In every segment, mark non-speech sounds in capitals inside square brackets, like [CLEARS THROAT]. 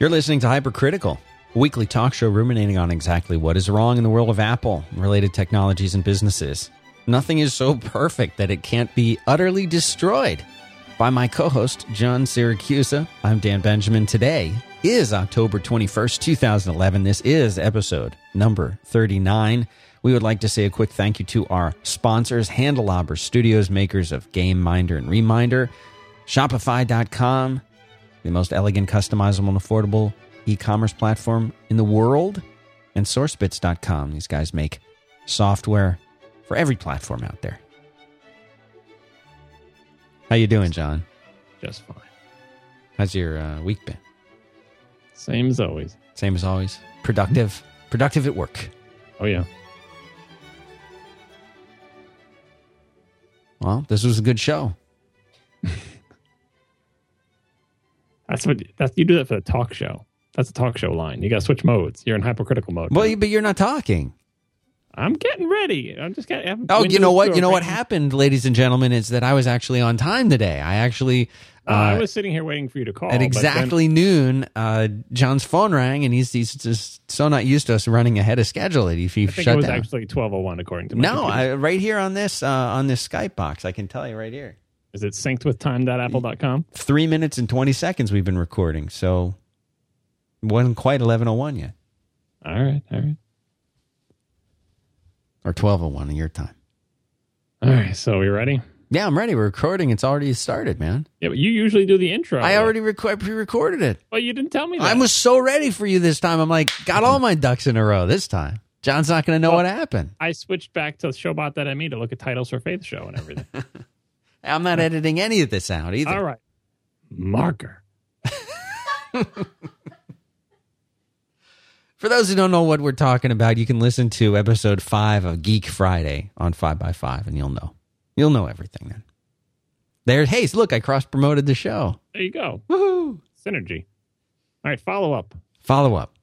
You're listening to Hypercritical, a weekly talk show ruminating on exactly what is wrong in the world of Apple, related technologies and businesses. Nothing is so [LAUGHS] perfect that it can't be utterly destroyed. By my co host, John Siracusa, I'm Dan Benjamin. Today is October 21st, 2011. This is episode number 39. We would like to say a quick thank you to our sponsors, Handelabra Studios, makers of Game Minder and Reminder, Shopify.com, the most elegant, customizable, and affordable e commerce platform in the world, and SourceBits.com. These guys make software for every platform out there. How you doing, John? Just fine. How's your uh, week been? Same as always. Same as always. Productive. Productive at work. Oh yeah. Well, this was a good show. [LAUGHS] That's what that's you do that for a talk show. That's a talk show line. You got to switch modes. You're in hypercritical mode. Well, but you're not talking. I'm getting ready. I'm just getting. Oh, you know what? You know what happened, ladies and gentlemen, is that I was actually on time today. I actually. Uh, I was sitting here waiting for you to call At exactly then, noon, uh, John's phone rang, and he's he's just so not used to us running ahead of schedule that he, he I think shut it was down. actually 12:01 according to my no, computer. I, right here on this uh, on this Skype box, I can tell you right here. Is it synced with time.apple.com? Three minutes and twenty seconds we've been recording, so it wasn't quite eleven oh one yet, All right, all right, or twelve oh one in your time. all right. So we ready? Yeah, I'm ready. We're recording. It's already started, man. Yeah, but you usually do the intro. I already reco- pre-recorded it. Well, you didn't tell me that. I was so ready for you this time. I'm like, got all my ducks in a row this time. John's not going to know Well- what happened. I switched back to showbot.me to look at titles for Faith Show and everything. [LAUGHS] I'm not editing any of this out either. all right. Marker. [LAUGHS] For those who don't know what we're talking about, you can listen to episode five of Geek Friday on Five by Five, and you'll know. You'll know everything then. There, hey, look, I cross promoted the show. There you go. Woohoo! Synergy. All right, follow up. Follow up.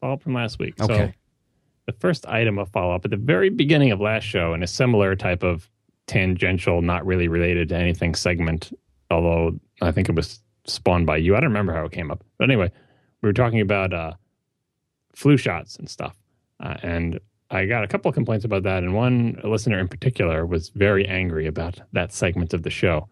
Follow up from last week. So Okay. the first item of follow up at the very beginning of last show in a similar type of tangential, not really related to anything segment, although I think it was spawned by you. I don't remember how it came up. But anyway, we were talking about uh, flu shots and stuff. Uh, and I got a couple of complaints about that. And one listener in particular was very angry about that segment of the show.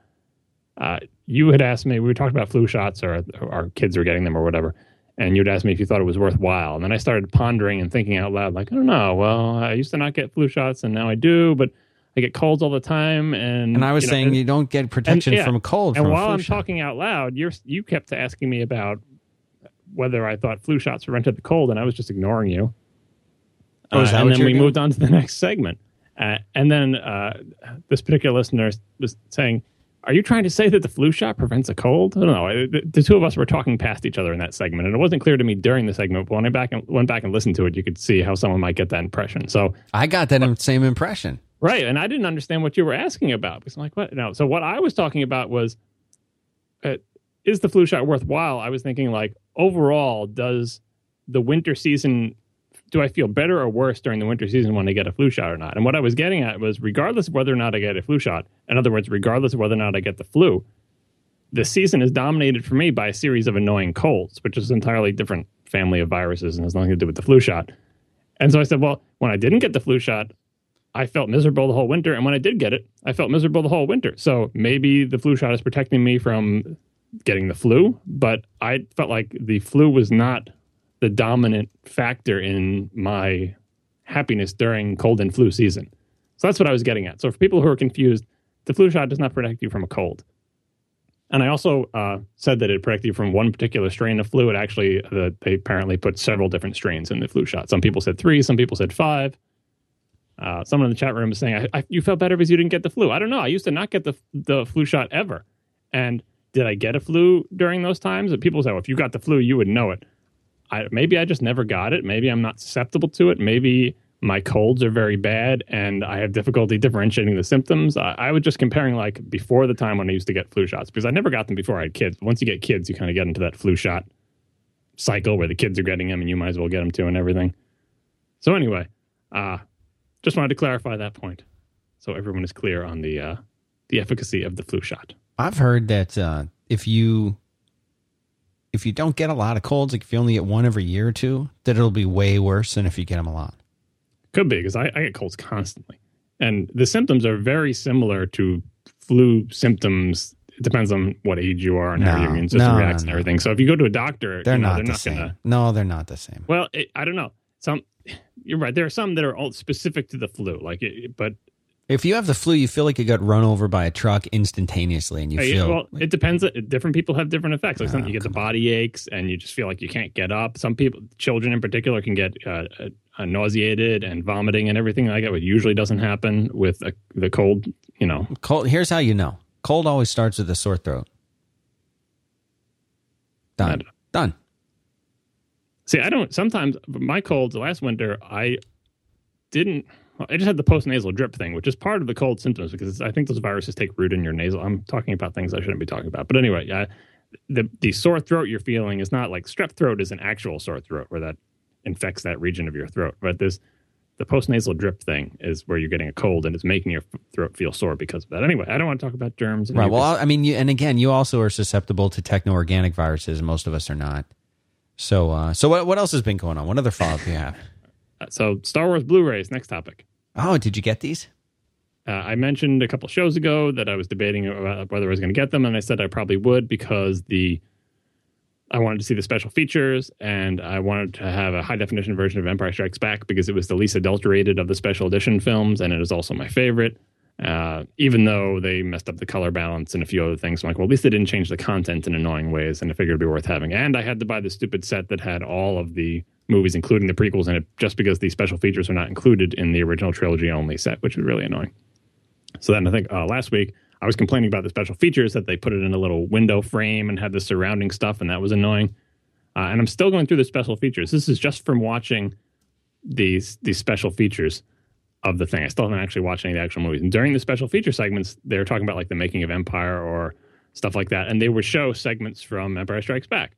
Uh, you had asked me, we were talking about flu shots or our kids were getting them or whatever and you'd ask me if you thought it was worthwhile. And then I started pondering and thinking out loud, like, I don't know. Well, I used to not get flu shots, and now I do, but I get colds all the time. And And I was you know, saying and, you don't get protection yeah, from a cold. and from while I'm shot. talking out loud, you're you kept asking me about whether I thought flu shots prevented the cold, and I was just ignoring you. Oh, Uh, and then we doing? moved on to the [LAUGHS] next segment, uh, and then uh, this particular listener was saying. Are you trying to say that the flu shot prevents a cold? I don't know. The, the two of us were talking past each other in that segment, and it wasn't clear to me during the segment. But when I back and, went back and listened to it, you could see how someone might get that impression. So I got that same impression. Right. And I didn't understand what you were asking about because I'm like, what? No. So what I was talking about was, uh, is the flu shot worthwhile? I was thinking like, overall, does the winter season, do I feel better or worse during the winter season when I get a flu shot or not? And what I was getting at was, regardless of whether or not I get a flu shot, in other words, regardless of whether or not I get the flu, the season is dominated for me by a series of annoying colds, which is an entirely different family of viruses and has nothing to do with the flu shot. And so I said, well, when I didn't get the flu shot, I felt miserable the whole winter. And when I did get it, I felt miserable the whole winter. So maybe the flu shot is protecting me from getting the flu, but I felt like the flu was not the dominant factor in my happiness during cold and flu season. So that's what I was getting at. So for people who are confused, the flu shot does not protect you from a cold. And I also uh, said that it protected you from one particular strain of flu. It actually, uh, they apparently put several different strains in the flu shot. Some people said three, some people said five. Uh, someone in the chat room is saying, I, I, "You felt better because you didn't get the flu." I don't know. I used to not get the the flu shot ever, and did I get a flu during those times? And people say, "Well, if you got the flu, you would know it." I, maybe I just never got it. Maybe I'm not susceptible to it. Maybe my colds are very bad and I have difficulty differentiating the symptoms. I, I was just comparing like before the time when I used to get flu shots because I never got them before I had kids. But once you get kids, you kind of get into that flu shot cycle where the kids are getting them and you might as well get them too and everything. So anyway, uh, just wanted to clarify that point so everyone is clear on the uh, the efficacy of the flu shot. I've heard that uh, if you if you don't get a lot of colds, like if you only get one every year or two, that it'll be way worse than if you get them a lot. Could be because I, I get colds constantly, and the symptoms are very similar to flu symptoms. It depends on what age you are and how No, your immune system no, reacts no, and everything. So if you go to a doctor, They're you know, not they're the not same. gonna. No, they're not the same. Well, it, I don't know. Some you're right. There are some that are all specific to the flu, like it, but If you have the flu, you feel like you got run over by a truck instantaneously, and you feel well, it depends. Different people have different effects. Like some, Oh, you get the body aches, and you just feel like you can't get up. Some people, children in particular, can get uh, uh, uh, nauseated and vomiting and everything like that. What usually doesn't happen with a, the cold. You know, cold. Here's how you know: cold always starts with a sore throat. Done. Done. See, I don't. Sometimes my colds last winter, I didn't. I just had the post nasal drip thing, which is part of the cold symptoms because I think those viruses take root in your nasal. I'm talking about things I shouldn't be talking about, but anyway. The the sore throat you're feeling is not like strep throat is an actual sore throat where that infects that region of your throat, but this the post nasal drip thing is where you're getting a cold and it's making your throat feel sore because of that. Anyway, I don't want to talk about germs. Right. Well. I mean, you, and again, you also are susceptible to techno-organic viruses, most of us are not. So, uh, so what, what else has been going on? What other follow-up do you have? [LAUGHS] Uh, so Star Wars Blu-rays. Next topic. Oh, did you get these? Uh, I mentioned a couple shows ago that I was debating about whether I was going to get them, and I said I probably would because the I wanted to see the special features, and I wanted to have a high definition version of Empire Strikes Back because it was the least adulterated of the special edition films, and it is also my favorite. Uh, even though they messed up the color balance and a few other things, I'm like, well, at least they didn't change the content in annoying ways, and I figured it'd be worth having. And I had to buy the stupid set that had all of the movies, including the prequels in it, just because the special features are not included in the original trilogy only set, which was really annoying. So then I think uh, last week I was complaining about the special features that they put it in a little window frame and had the surrounding stuff, and that was annoying. Uh, and I'm still going through the special features. This is just from watching these these special features of the thing. I still haven't actually watched any of the actual movies. And during the special feature segments, they're talking about like the making of Empire or stuff like that, and they would show segments from Empire Strikes Back,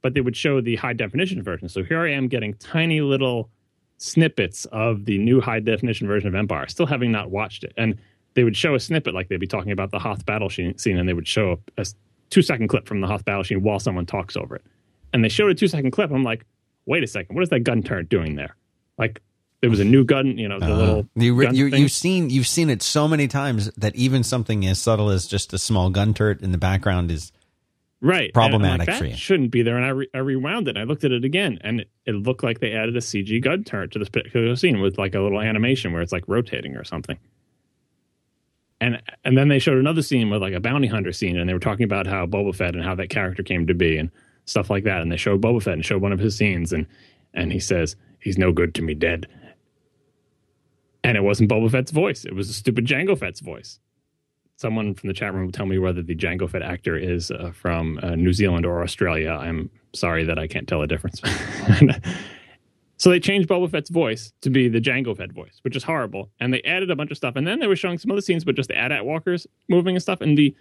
but they would show the high definition version. So here I am getting tiny little snippets of the new high definition version of Empire, still having not watched it. And they would show a snippet, like they'd be talking about the Hoth battle scene, and they would show a, a two second clip from the Hoth battle scene while someone talks over it. And they showed a two second clip. I'm like, wait a second, what is that gun turret doing there? Like there was a new gun, you know, the little Uh, you, re- gun you, thing. you've seen you've seen it so many times that even something as subtle as just a small gun turret in the background is right problematic like, for you. Shouldn't be there. And I, re- I rewound it. and I looked at it again, and it, it looked like they added a CG gun turret to this particular scene with like a little animation where it's like rotating or something. And and then they showed another scene with like a bounty hunter scene, and they were talking about how Boba Fett and how that character came to be and stuff like that. And they showed Boba Fett and showed one of his scenes, and and he says he's no good to me dead. And it wasn't Boba Fett's voice; it was a stupid Jango Fett's voice someone from the chat room will tell me whether the Jango Fett actor is uh, from uh, New Zealand or Australia. I'm sorry that I can't tell the difference. [LAUGHS] so they changed Boba Fett's voice to be the Jango Fett voice, which is horrible. And they added a bunch of stuff. And then they were showing some other scenes, but just the AT-AT walkers moving and stuff. And the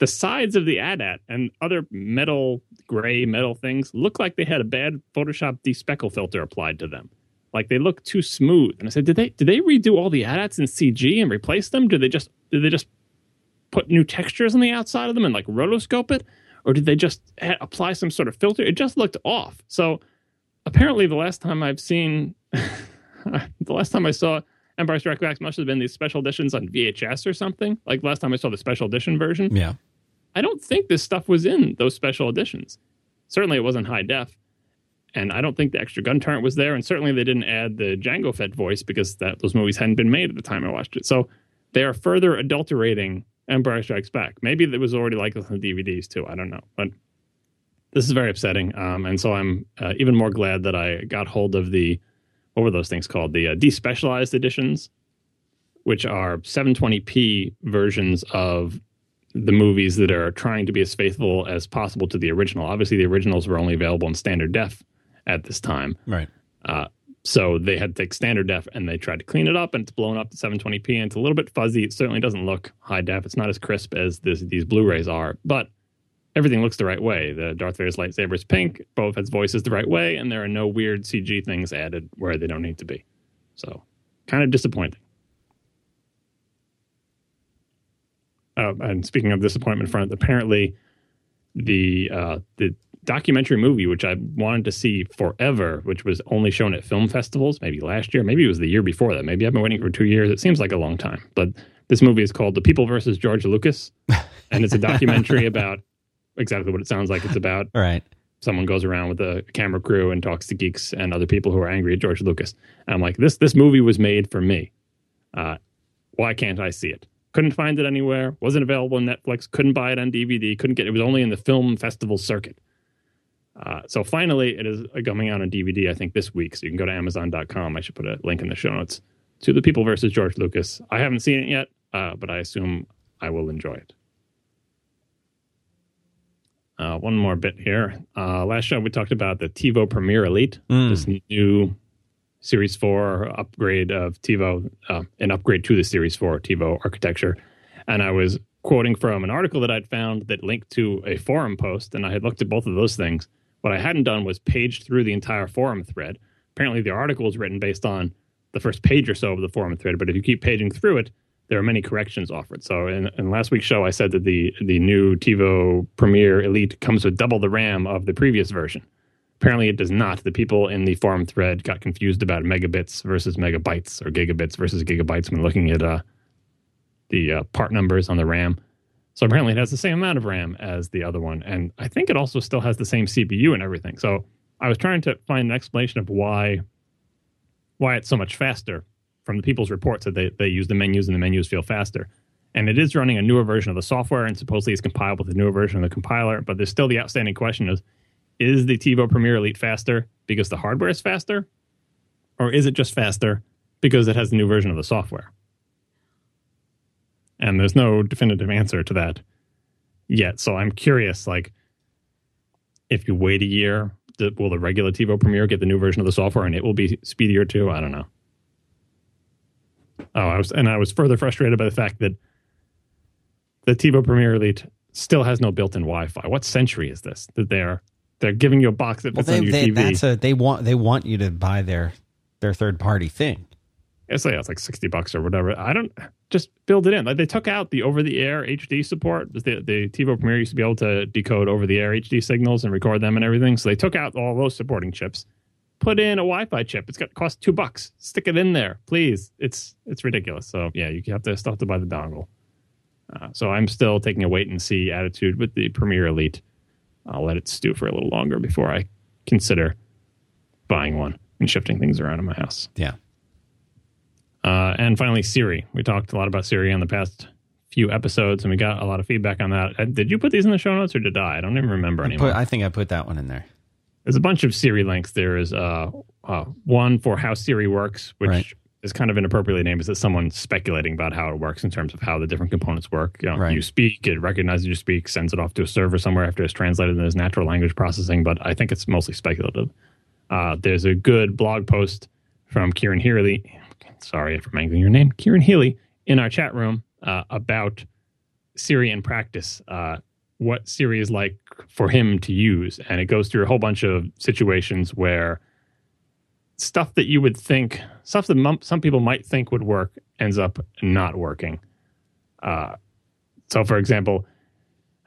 the sides of the AT-AT and other metal, gray metal things look like they had a bad Photoshop despeckle filter applied to them. Like they look too smooth. And I said, did they did they redo all the AT-ATs in CG and replace them? Did they just did they just put new textures on the outside of them and like rotoscope it, or did they just ha- apply some sort of filter? It just looked off. So apparently, the last time I've seen, [LAUGHS] the last time I saw Empire Strikes Back must have been these special editions on VHS or something. Like last time I saw the special edition version, yeah. I don't think this stuff was in those special editions. Certainly, it wasn't high def. And I don't think the extra gun turret was there. And certainly, they didn't add the Jango Fett voice because that those movies hadn't been made at the time I watched it. So they are further adulterating Empire Strikes Back. Maybe it was already like this on the DVDs too. I don't know. But this is very upsetting. Um, and so I'm uh, even more glad that I got hold of the, what were those things called? The uh, despecialized editions, which are 720p versions of the movies that are trying to be as faithful as possible to the original. Obviously, the originals were only available in standard def at this time. Right. Uh, so they had to take standard def and they tried to clean it up and it's blown up to 720p and it's a little bit fuzzy. It certainly doesn't look high def. It's not as crisp as this, these Blu-rays are, but everything looks the right way. The Darth Vader's lightsaber is pink, Boba Fett's voice is the right way, and there are no weird CG things added where they don't need to be. So kind of disappointing. Uh, and speaking of disappointment front, apparently the uh, the documentary movie which I wanted to see forever, which was only shown at film festivals, maybe last year, maybe it was the year before that. Maybe I've been waiting for two years. It seems like a long time, but this movie is called The People versus George Lucas, and it's a documentary [LAUGHS] about exactly what it sounds like it's about. Right. Someone goes around with a camera crew and talks to geeks and other people who are angry at George Lucas. And I'm like, this this movie was made for me. Uh, why can't I see it? Couldn't find it anywhere. Wasn't available on Netflix. Couldn't buy it on DVD. Couldn't get it. was only in the film festival circuit. Uh, so finally, it is coming out on DVD. I think this week. So you can go to Amazon.com. I should put a link in the show notes to the People versus George Lucas. I haven't seen it yet, uh, but I assume I will enjoy it. Uh, one more bit here. Uh, last show we talked about the TiVo Premiere Elite, Mm. this new Series 4 upgrade of TiVo, uh, an upgrade to the Series 4 TiVo architecture. And I was quoting from an article that I'd found that linked to a forum post, and I had looked at both of those things. What I hadn't done was paged through the entire forum thread. Apparently, the article is written based on the first page or so of the forum thread, but if you keep paging through it, there are many corrections offered. So in, in last week's show, I said that the the new TiVo Premiere Elite comes with double the RAM of the previous version. Apparently, it does not. The people in the forum thread got confused about megabits versus megabytes or gigabits versus gigabytes when looking at uh, the uh, part numbers on the RAM. So apparently, it has the same amount of RAM as the other one, and I think it also still has the same CPU and everything. So I was trying to find an explanation of why why it's so much faster from the people's reports that they, they use the menus and the menus feel faster. And it is running a newer version of the software and supposedly it's compiled with a newer version of the compiler. But there's still the outstanding question is is the TiVo Premiere Elite faster because the hardware is faster? Or is it just faster because it has the new version of the software? And there's no definitive answer to that yet. So I'm curious, like, if you wait a year, will the regular TiVo Premiere get the new version of the software and it will be speedier too? I don't know. Oh, I was and I was further frustrated by the fact that the TiVo Premiere Elite still has no built-in Wi-Fi. What century is this? That they're they're giving you a box that Well, fits on your they, TV. that's a they want they want you to buy their their third party thing. It's like, it's like 60 bucks or whatever. I don't just build it in. Like they took out the over the air HD support. The, the TiVo Premiere used to be able to decode over the air HD signals and record them and everything. So they took out all those supporting chips, put in a Wi Fi chip. It's got to cost two bucks. Stick it in there, please. It's it's ridiculous. So yeah, you have to still have to buy the dongle. Uh, so I'm still taking a wait and see attitude with the Premiere Elite. I'll let it stew for a little longer before I consider buying one and shifting things around in my house. Yeah. Uh, and finally, Siri. We talked a lot about Siri on the past few episodes, and we got a lot of feedback on that. Uh, Did you put these in the show notes, or did I? I don't even remember I, anymore. put, I think I put that one in there. There's a bunch of Siri links. There is uh, uh, one for how Siri works, which Right. is kind of inappropriately named. Is that someone speculating about how it works in terms of how the different components work? You, know, Right. you speak, it recognizes you speak, sends it off to a server somewhere after it's translated and there's natural language processing. But I think it's mostly speculative. Uh, there's a good blog post from Kieran Healy. Sorry I'm mangling your name, Kieran Healy, in our chat room uh, about Siri in practice. Uh, what Siri is like for him to use, and it goes through a whole bunch of situations where stuff that you would think, stuff that some people might think would work, ends up not working. Uh, so, for example,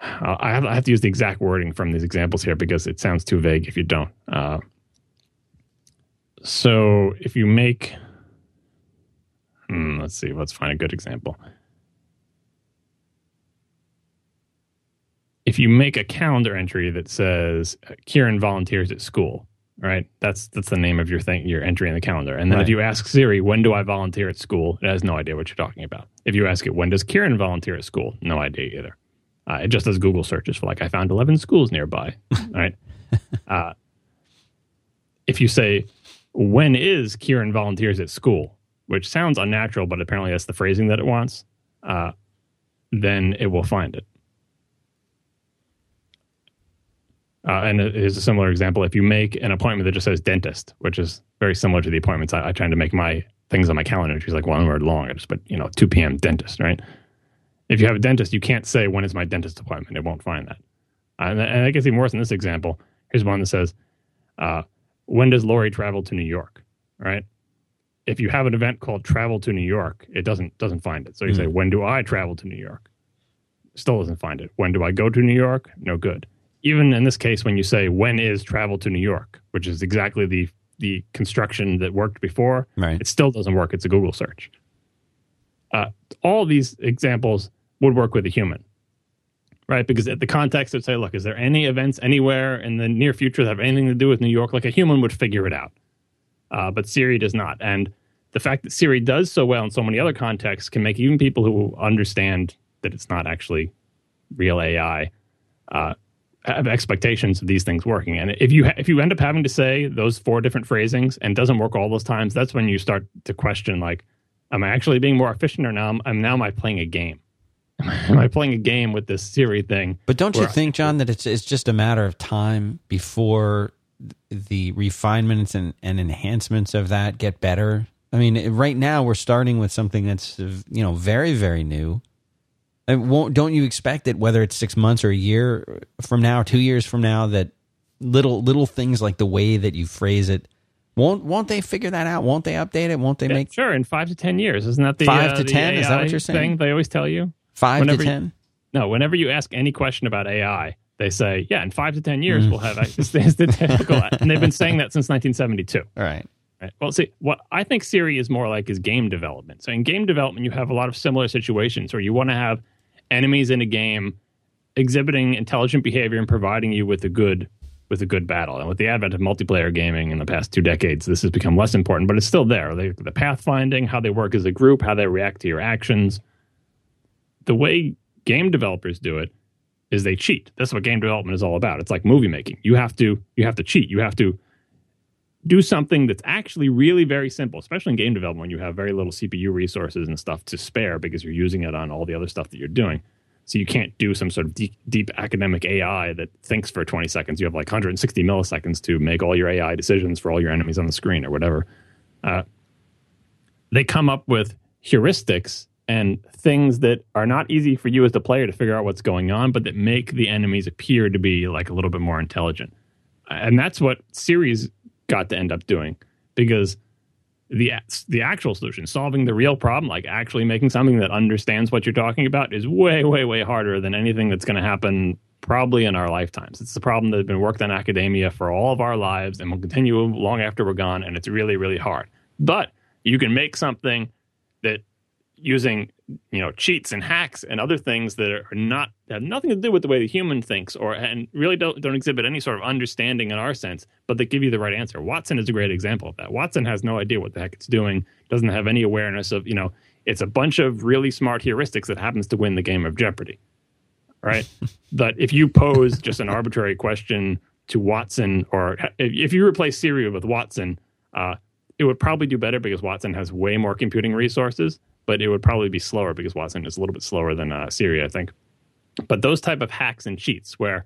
uh, I have, I have to use the exact wording from these examples here because it sounds too vague if you don't. Uh, so, if you make, hmm, let's see, let's find a good example. if you make a calendar entry that says uh, Kieran volunteers at school, right? That's that's the name of your thing, your entry in the calendar. And then if you ask Siri, when do I volunteer at school? It has no idea what you're talking about. If you ask it, when does Kieran volunteer at school? No idea either. Uh, it just does Google searches for like I found 11 schools nearby. [LAUGHS] right? Uh, if you say, when is Kieran volunteers at school, which sounds unnatural, but apparently that's the phrasing that it wants, uh, then it will find it. Uh, and here's a similar example. If you make an appointment that just says dentist, which is very similar to the appointments I, I try to make my things on my calendar, she's like one word long. I just put, you know, 2 p.m. dentist, right? If you have a dentist, you can't say, when is my dentist appointment? It won't find that. Uh, and, and it gets even worse in this example. Here's one that says, uh, when does Lori travel to New York? Right? If you have an event called travel to New York, it doesn't doesn't find it. So you say, when do I travel to New York? Still doesn't find it. When do I go to New York? No good even in this case, when you say when is travel to New York, which is exactly the the construction that worked before, Right. it still doesn't work. It's a Google search. Uh, all these examples would work with a human, right? Because at the context would say, look, is there any events anywhere in the near future that have anything to do with New York? Like a human would figure it out, uh, but Siri does not. And the fact that Siri does so well in so many other contexts can make even people who understand that it's not actually real AI uh, have expectations of these things working. And if you ha- if you end up having to say those four different phrasings and doesn't work all those times, that's when you start to question like, am I actually being more efficient or now am, am now am I playing a game? [LAUGHS] Am I playing a game with this Siri thing? But don't you think, John, that it's it's just a matter of time before the refinements and, and enhancements of that get better? I mean, right now we're starting with something that's you know very very new. And won't don't you expect that whether it's six months or a year from now, two years from now, that little little things like the way that you phrase it won't won't they figure that out? Won't they update it? Won't they Yeah, make sure, in five to ten years, isn't that the Five uh, to the 10? Is that what you're saying? Thing they always tell you. five whenever to you- ten? No, whenever you ask any question about AI, they say, "Yeah, in five to ten Mm. years, we'll have." The [LAUGHS] typical, and they've been saying that since 1972. All right. Right. Well, see, what I think Siri is more like is game development. So in game development, you have a lot of similar situations where you want to have enemies in a game exhibiting intelligent behavior and providing you with a good with a good battle. And with the advent of multiplayer gaming in the past two decades, this has become less important, but it's still there. The, the pathfinding, how they work as a group, how they react to your actions. The way game developers do it is they cheat. That's what game development is all about. It's like movie making. You have to you have to cheat. You have to do something that's actually really very simple, especially in game development when you have very little CPU resources and stuff to spare because you're using it on all the other stuff that you're doing. So you can't do some sort of deep, deep academic AI that thinks for 20 seconds. You have like 160 milliseconds to make all your AI decisions for all your enemies on the screen or whatever. Uh, they come up with heuristics and things that are not easy for you as the player to figure out what's going on, but that make the enemies appear to be like a little bit more intelligent. And that's what Siri's got to end up doing because the the actual solution, solving the real problem, like actually making something that understands what you're talking about, is way, way, way harder than anything that's going to happen probably in our lifetimes. It's the problem that has been worked on academia for all of our lives and will continue long after we're gone, and it's really, really hard. But you can make something that using you know cheats and hacks and other things that are not have nothing to do with the way the human thinks or and really don't don't exhibit any sort of understanding in our sense but that give you the right answer. Watson is a great example of that. Watson has no idea what the heck it's doing doesn't have any awareness of you know it's a bunch of really smart heuristics that happens to win the game of jeopardy right? [LAUGHS] But if you pose just an arbitrary question to watson or if, if you replace siri with watson uh, it would probably do better because watson has way more computing resources but it would probably be slower because Watson is a little bit slower than uh, Siri, I think. But those type of hacks and cheats where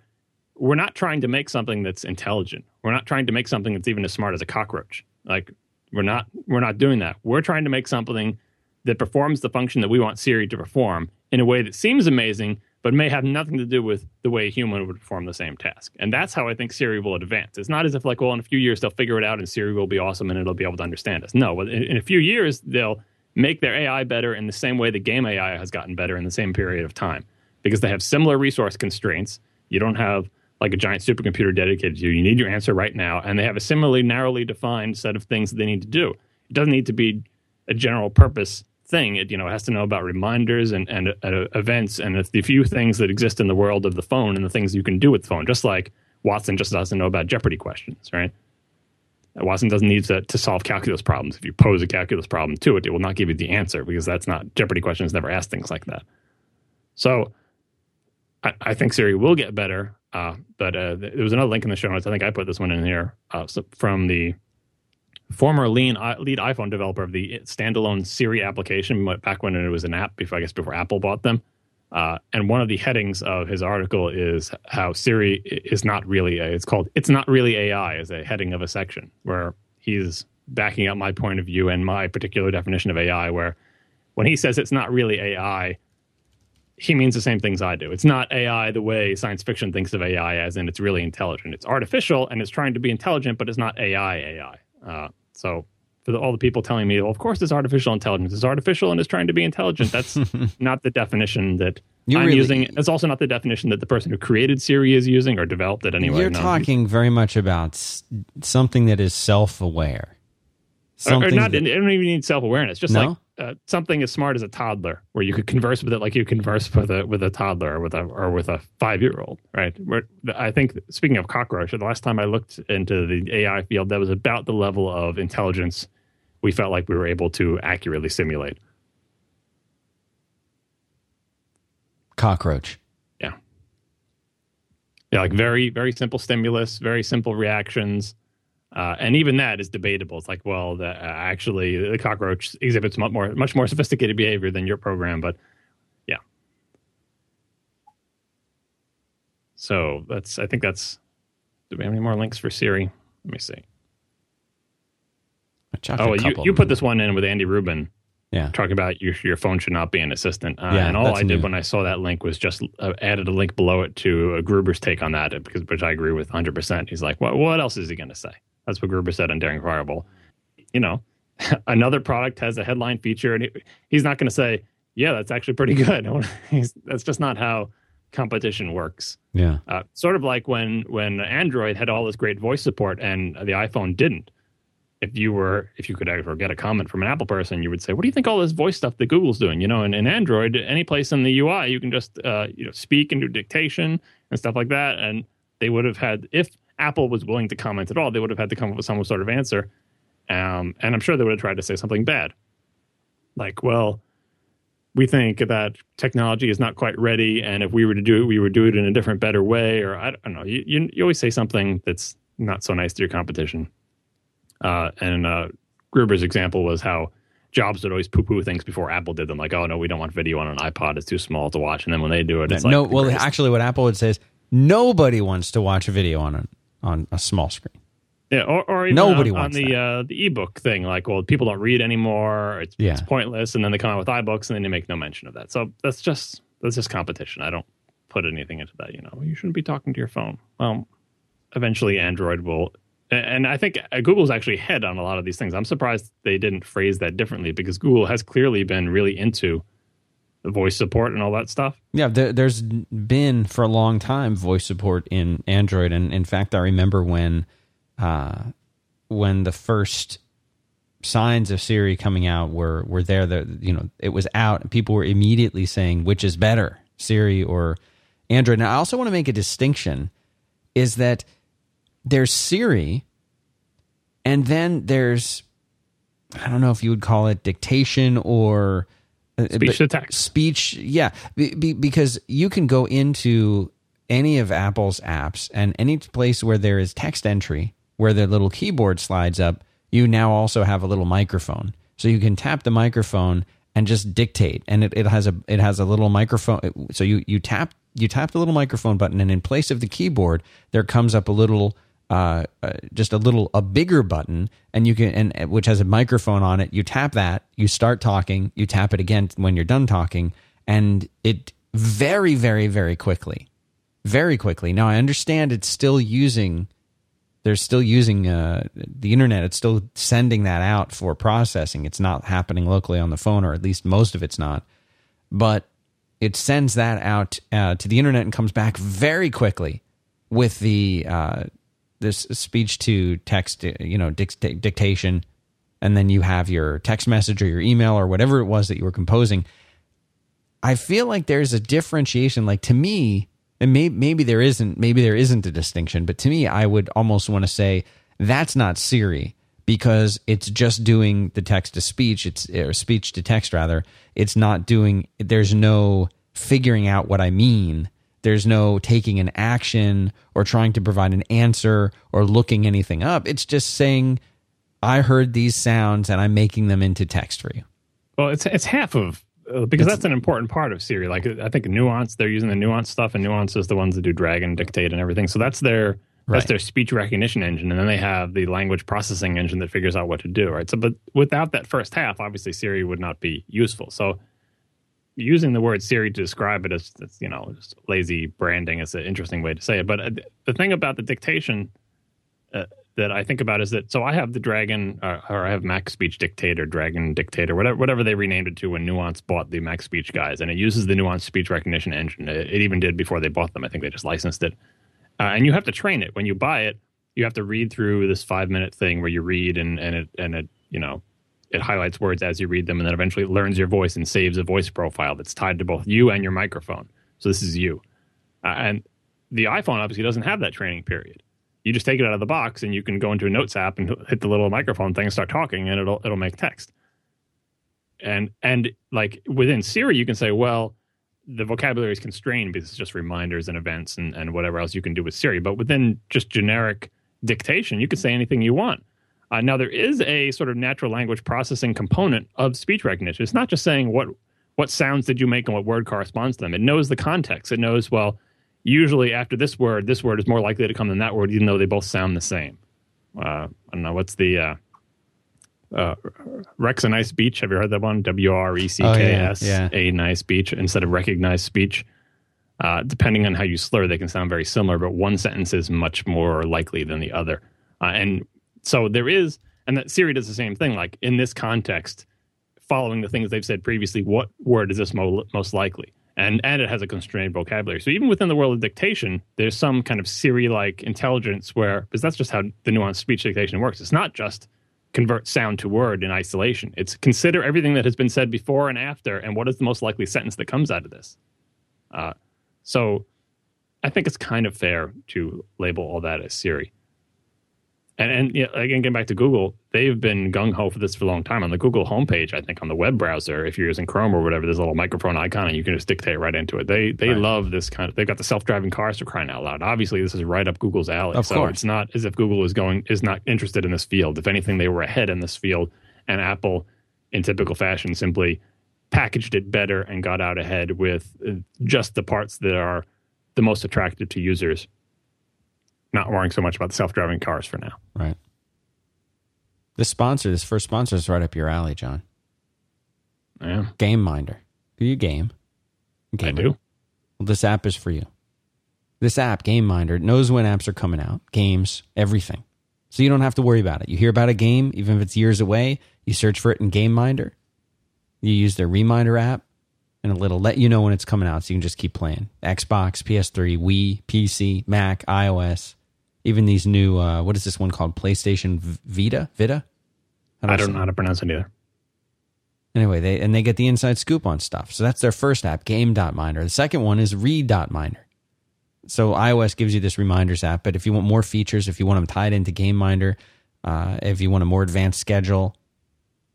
we're not trying to make something that's intelligent. We're not trying to make something that's even as smart as a cockroach. Like we're not we're not doing that. We're trying to make something that performs the function that we want Siri to perform in a way that seems amazing, but may have nothing to do with the way a human would perform the same task. And that's how I think Siri will advance. It's not as if like, well, in a few years they'll figure it out and Siri will be awesome and it'll be able to understand us. No, in, in a few years they'll make their AI better in the same way the game AI has gotten better in the same period of time because they have similar resource constraints. You don't have like a giant supercomputer dedicated to you. You need your answer right now. And they have a similarly narrowly defined set of things that they need to do. It doesn't need to be a general purpose thing. It, you know, it has to know about reminders and, and uh, events and the few things that exist in the world of the phone and the things you can do with the phone, just like Watson just doesn't know about Jeopardy questions, right? Watson doesn't need to, to solve calculus problems. If you pose a calculus problem to it, it will not give you the answer because that's not Jeopardy questions never ask things like that. So I, I think Siri will get better. Uh, but uh, there was another link in the show notes. I think I put this one in here uh, so from the former lead, lead iPhone developer of the standalone Siri application back when it was an app, before I guess before Apple bought them. Uh, and one of the headings of his article is how Siri is not really, a, it's called It's Not Really AI, as a heading of a section where he's backing up my point of view and my particular definition of AI, where when he says it's not really AI, he means the same things I do. It's not AI the way science fiction thinks of AI, as in it's really intelligent. It's artificial and it's trying to be intelligent, but it's not AI AI. Uh, so for the, all the people telling me, well, of course, it's artificial intelligence. It's artificial and it's trying to be intelligent. That's [LAUGHS] not the definition that You I'm really- using. It's also not the definition that the person who created Siri is using or developed it anyway. You're No. talking very much about something that is self-aware. or, or Something not. that- I don't even need self awareness. Just No? like uh, something as smart as a toddler, where you could converse with it like you converse with a with a toddler or with a or with a five year old. Right. Where I think speaking of cockroach, the last time I looked into the AI field, that was about the level of intelligence we felt like we were able to accurately simulate. cockroach. Yeah. Yeah, like very, very simple stimulus, very simple reactions. Uh, and even that is debatable. It's like, well, the, uh, actually, the cockroach exhibits much more, much more sophisticated behavior than your program. But yeah. So that's, I think that's. Do we have any more links for Siri? Let me see. Oh, you, you put this one in with Andy Rubin Yeah. talking about your your phone should not be an assistant. Uh, Yeah, and all I did new. when I saw that link was just uh, added a link below it to uh, Gruber's take on that, because which I agree with 100. percent He's like, what what else is he going to say? That's what Gruber said on Daring Fireball. You know, [LAUGHS] another product has a headline feature, and he, he's not going to say, yeah, that's actually pretty good. [LAUGHS] He's, that's just not how competition works. Yeah. Uh, sort of like when when Android had all this great voice support and the iPhone didn't. If you were if you could ever get a comment from an Apple person, you would say, "What do you think all this voice stuff that Google's doing?" You know, and in Android, any place in the UI, you can just uh, you know speak and do dictation and stuff like that. And they would have had if Apple was willing to comment at all, they would have had to come up with some sort of answer. Um, and I'm sure they would have tried to say something bad, like, "Well." we think that technology is not quite ready, and if we were to do it, we would do it in a different, better way. Or I don't know. You you, you always say something that's not so nice to your competition. Uh, and uh, Gruber's example was how Jobs would always poo-poo things before Apple did them. Like, oh no, we don't want video on an iPod; it's too small to watch. And then when they do it, it's like no, well, actually, what Apple would say is nobody wants to watch a video on a, on a small screen. Yeah, or, or even Nobody on, on the uh, the ebook thing. Like, well, people don't read anymore. It's, Yeah. it's pointless. And then they come out with iBooks, and then they make no mention of that. So that's just that's just competition. I don't put anything into that. You know, you shouldn't be talking to your phone. Well, eventually, Android will. And I think uh, Google's actually ahead on a lot of these things. I'm surprised they didn't phrase that differently because Google has clearly been really into voice support and all that stuff. Yeah, there, there's been for a long time voice support in Android, and in fact, I remember when uh, when the first signs of Siri coming out were were there. That you know, it was out, and people were immediately saying which is better, Siri or Android. Now, I also want to make a distinction: is that there's Siri, and then there's I don't know if you would call it dictation or Uh, speech to text. speech yeah. Be, be, because you can go into any of apple's apps and any place where there is text entry where the little keyboard slides up you now also have a little microphone. So you can tap the microphone and just dictate. And it, it has a it has a little microphone so you you tap you tap the little microphone button and in place of the keyboard there comes up a little uh, uh, just a little a bigger button and you can and which has a microphone on it. You tap that you start talking you tap it again when you're done talking and it very very very quickly very quickly. Now i understand it's still using they're still using uh, the internet. It's still sending that out for processing. It's not happening locally on the phone or at least most of it's not. But it sends that out uh, to the internet and comes back very quickly with the uh, this speech to text, you know, dict- dictation, and then you have your text message or your email or whatever it was that you were composing. I feel like there's a differentiation. Like to me, and maybe maybe there isn't, maybe there isn't a distinction, but to me, I would almost want to say that's not Siri because it's just doing the text to speech. It's or speech to text rather. It's not doing. There's no figuring out what I mean. There's no taking an action or trying to provide an answer or looking anything up. It's just saying, I heard these sounds and I'm making them into text for you. Well, it's it's half of uh, because that's an important part of Siri. Like I think nuance, they're using the nuance stuff, and nuance is the ones that do Dragon Dictate and everything. So that's their Right. that's their speech recognition engine, and then they have the language processing engine that figures out what to do. Right. So, but without that first half, obviously Siri would not be useful. So using the word Siri to describe it as you know just lazy branding is an interesting way to say it. But uh, the thing about the dictation, uh, that I think about is that so I have the Dragon uh, or I have MacSpeech Dictator, Dragon Dictator, whatever whatever they renamed it to when Nuance bought the MacSpeech guys, and it uses the Nuance speech recognition engine. It, it even did before they bought them. I think they just licensed it, uh, and you have to train it when you buy it. You have to read through this five minute thing where you read and and it and it you know it highlights words as you read them, and then eventually it learns your voice and saves a voice profile that's tied to both you and your microphone. So this is you, uh, and the iPhone obviously doesn't have that training period. You just take it out of the box and you can go into a notes app and hit the little microphone thing and start talking and it'll it'll make text. And and like within siri you can say well the vocabulary is constrained because it's just reminders and events and, and whatever else you can do with siri. But within just generic dictation you can say anything you want uh, now there is a sort of natural language processing component of speech recognition it's not just saying what what sounds did you make and what word corresponds to them it knows the context it knows well usually after this word, this word is more likely to come than that word, even though they both sound the same. Uh, I don't know what's the uh, uh, Rex a nice beach. Have you heard that one? W R E C K S a nice beach instead of recognized speech. Uh, depending on how you slur, they can sound very similar, but one sentence is much more likely than the other. Uh, and so there is, and that Siri does the same thing. Like in this context, following the things they've said previously, what word is this mo- most likely? and and it has a constrained vocabulary. So even within the world of dictation, there's some kind of Siri-like intelligence where because that's just how the nuanced speech dictation works. It's not just convert sound to word in isolation. It's consider everything that has been said before and after, and what is the most likely sentence that comes out of this. Uh, so I think it's kind of fair to label all that as Siri. And, and yeah, again, getting back to Google, they've been gung ho for this for a long time. On the Google homepage, I think on the web browser, if you're using Chrome or whatever, there's a little microphone icon and you can just dictate right into it. They they right. love this kind of. They've got the self driving cars for crying out loud. Obviously, this is right up Google's alley. Of so course. it's not as if Google is going is not interested in this field. If anything, they were ahead in this field, and Apple, in typical fashion, simply packaged it better and got out ahead with uh, just the parts that are the most attractive to users. Not worrying so much about the self driving cars for now. Right. This sponsor, this first sponsor is right up your alley, John. Yeah. Game Minder. Do you game? game I do. Well, this app is for you. This app, Game Minder, knows when apps are coming out, games, everything. So you don't have to worry about it. You hear about a game, even if it's years away, you search for it in Game Minder. You use their Reminder app, and it'll let you know when it's coming out so you can just keep playing. Xbox, PS3, Wii, PC, Mac, iOS, even these new, uh, what is this one called? PlayStation Vita? Vita? I don't, I don't know how to pronounce it either. Anyway, they and they get the inside scoop on stuff. So that's their first app, Game.Minder. The second one is Read.Minder. So iOS gives you this reminders app, but if you want more features, if you want them tied into Game Minder, uh, if you want a more advanced schedule,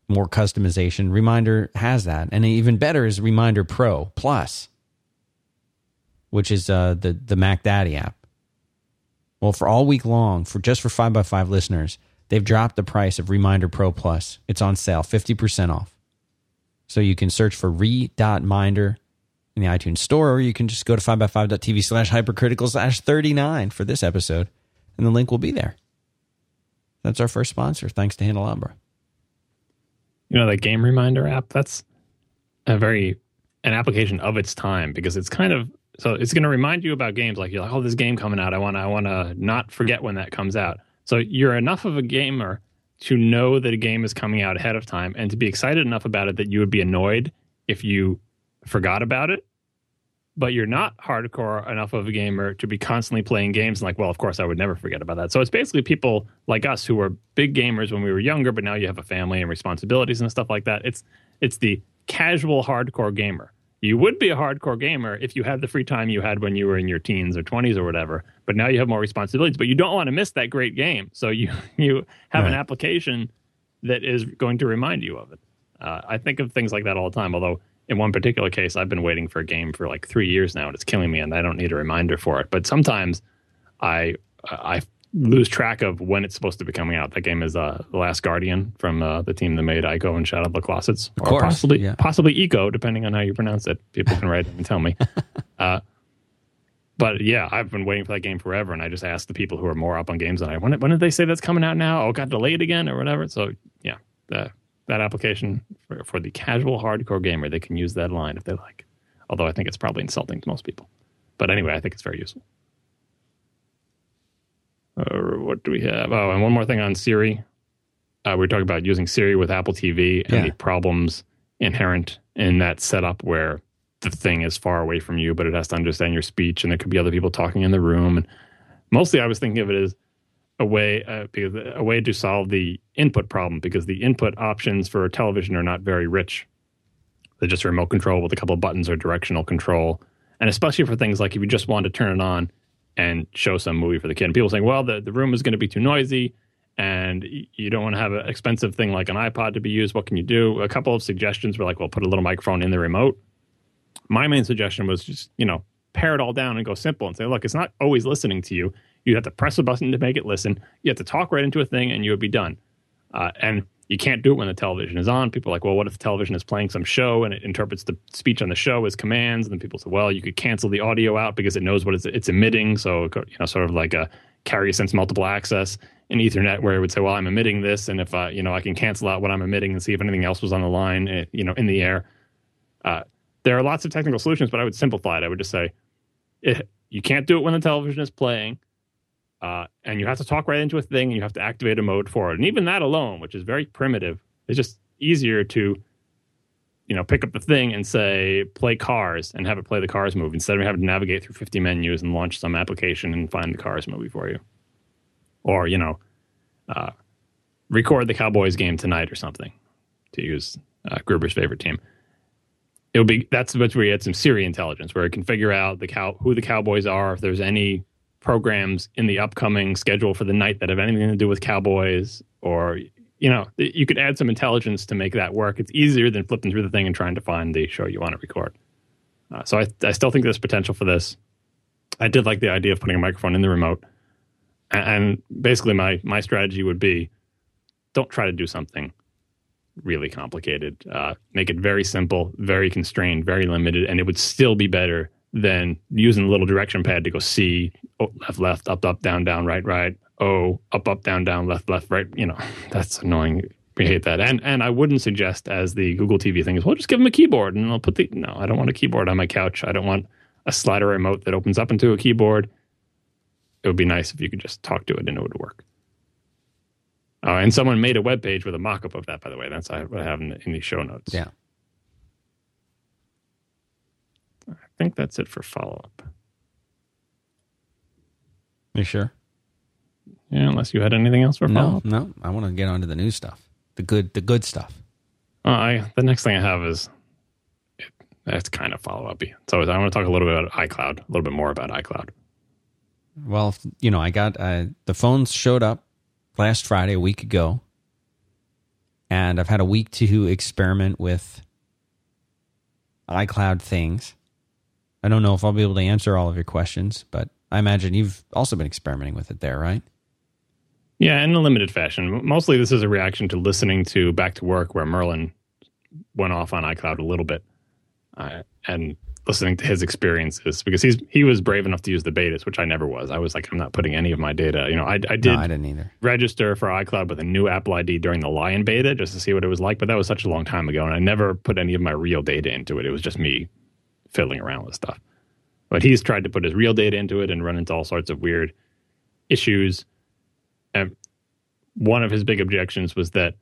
more customization, Reminder has that. And even better is Reminder Pro Plus, which is uh, the the Mac Daddy app. Well, for all week long, for just for 5by5 listeners, they've dropped the price of Reminder Pro Plus. It's on sale, 50% off. So you can search for re.minder in the iTunes store, or you can just go to 5by5.tv slash hypercritical slash 39 for this episode, and the link will be there. That's our first sponsor. Thanks to Handelabra. You know, the game reminder app, that's a very, an application of its time because it's kind of so it's going to remind you about games like you're like, oh, this game coming out. I want I want to not forget when that comes out. So you're enough of a gamer to know that a game is coming out ahead of time and to be excited enough about it that you would be annoyed if you forgot about it. But you're not hardcore enough of a gamer to be constantly playing games and like, well, of course, I would never forget about that. So it's basically people like us who were big gamers when we were younger, but now you have a family and responsibilities and stuff like that. It's it's the casual hardcore gamer you would be a hardcore gamer if you had the free time you had when you were in your teens or 20s or whatever but now you have more responsibilities but you don't want to miss that great game. So you [LAUGHS] you have right. an application that is going to remind you of it. Uh, i think of things like that all the time although in one particular case i've been waiting for a game for like three years now and it's killing me and i don't need a reminder for it. But sometimes i i lose track of when it's supposed to be coming out. That game is uh, The Last Guardian from uh, the team that made Ico and Shadow of the Colossus, of or course, possibly yeah. possibly Eco, depending on how you pronounce it. People can write and tell me. [LAUGHS] uh, but yeah, I've been waiting for that game forever, and I just asked the people who are more up on games than I. When, when did they say that's coming out now? Oh, got delayed again or whatever. So yeah, the, that application for, for the casual hardcore gamer, they can use that line if they like. Although I think it's probably insulting to most people. But anyway, I think it's very useful. Uh, what do we have? Oh, and one more thing on Siri. Uh, we are talking about using Siri with Apple TV and Yeah. the problems inherent in that setup where the thing is far away from you, but it has to understand your speech, and there could be other people talking in the room. And mostly, I was thinking of it as a way uh, a way to solve the input problem because the input options for a television are not very rich. They're just a remote control with a couple of buttons or directional control, and especially for things like if you just want to turn it on and show some movie for the kid. And people saying, "Well, the the room is going to be too noisy." And you don't want to have an expensive thing like an iPod to be used. What can you do? A couple of suggestions were like, well, put a little microphone in the remote. My main suggestion was just, you know, pare it all down and go simple and say, look, it's not always listening to you. You have to press a button to make it listen. You have to talk right into a thing and you would be done. Uh, and you can't do it when the television is on. People are like, well, what if the television is playing some show and it interprets the speech on the show as commands? And then people say, well, you could cancel the audio out because it knows what it's, it's emitting. So, you know, sort of like a carrier sense multiple access in Ethernet, where it would say, well, I'm emitting this, and if I, you know, I can cancel out what I'm emitting and see if anything else was on the line, eh, you know, in the air. Uh, there are lots of technical solutions, but I would simplify it. I would just say, it, you can't do it when the television is playing. Uh, and you have to talk right into a thing and you have to activate a mode for it. And even that alone, which is very primitive, is just easier to, you know, pick up the thing and say, play cars and have it play the cars movie instead of having to navigate through 50 menus and launch some application and find the cars movie for you. Or, you know, uh, record the Cowboys game tonight or something, to use uh, Gruber's favorite team. It'll be that's where we had some Siri intelligence where it can figure out the cow who the Cowboys are, if there's any programs in the upcoming schedule for the night that have anything to do with Cowboys, or you know, you could add some intelligence to make that work. It's easier than flipping through the thing and trying to find the show you want to record. Uh, so I, I still think there's potential for this. I did like the idea of putting a microphone in the remote, and, and basically my my strategy would be, don't try to do something really complicated. Uh, make it very simple, very constrained, very limited, and it would still be better than using a little direction pad to go C, oh, left, left, up, up, down, down, right, right, O, up, up, down, down, left, left, right. You know, [LAUGHS] that's annoying. We hate that. And and I wouldn't suggest as the Google TV thing is, well, just give them a keyboard and I'll put the no, I don't want a keyboard on my couch. I don't want a slider remote that opens up into a keyboard. It would be nice if you could just talk to it and it would work. Uh, and someone made a web page with a mock-up of that, by the way. That's what I have in the, in the show notes. Yeah. I think that's it for follow-up. You sure? Yeah, unless you had anything else for follow-up. no. I want to get on to the new stuff. The good the good stuff. Uh, I the next thing I have is it, that's kind of follow-upy. So I want to talk a little bit about iCloud, a little bit more about iCloud. Well, you know, I got uh, the phones showed up last Friday, a week ago, and I've had a week to experiment with iCloud things. I don't know if I'll be able to answer all of your questions, but I imagine you've also been experimenting with it there, right? Yeah, in a limited fashion. Mostly this is a reaction to listening to Back to Work, where Merlin went off on iCloud a little bit, uh, and listening to his experiences because he's he was brave enough to use the betas, which I never was. I was like, I'm not putting any of my data. You know, I, I did No, I didn't either. register for iCloud with a new Apple ID during the Lion beta just to see what it was like, but that was such a long time ago, and I never put any of my real data into it. It was just me fiddling around with stuff. But he's tried to put his real data into it and run into all sorts of weird issues. And one of his big objections was that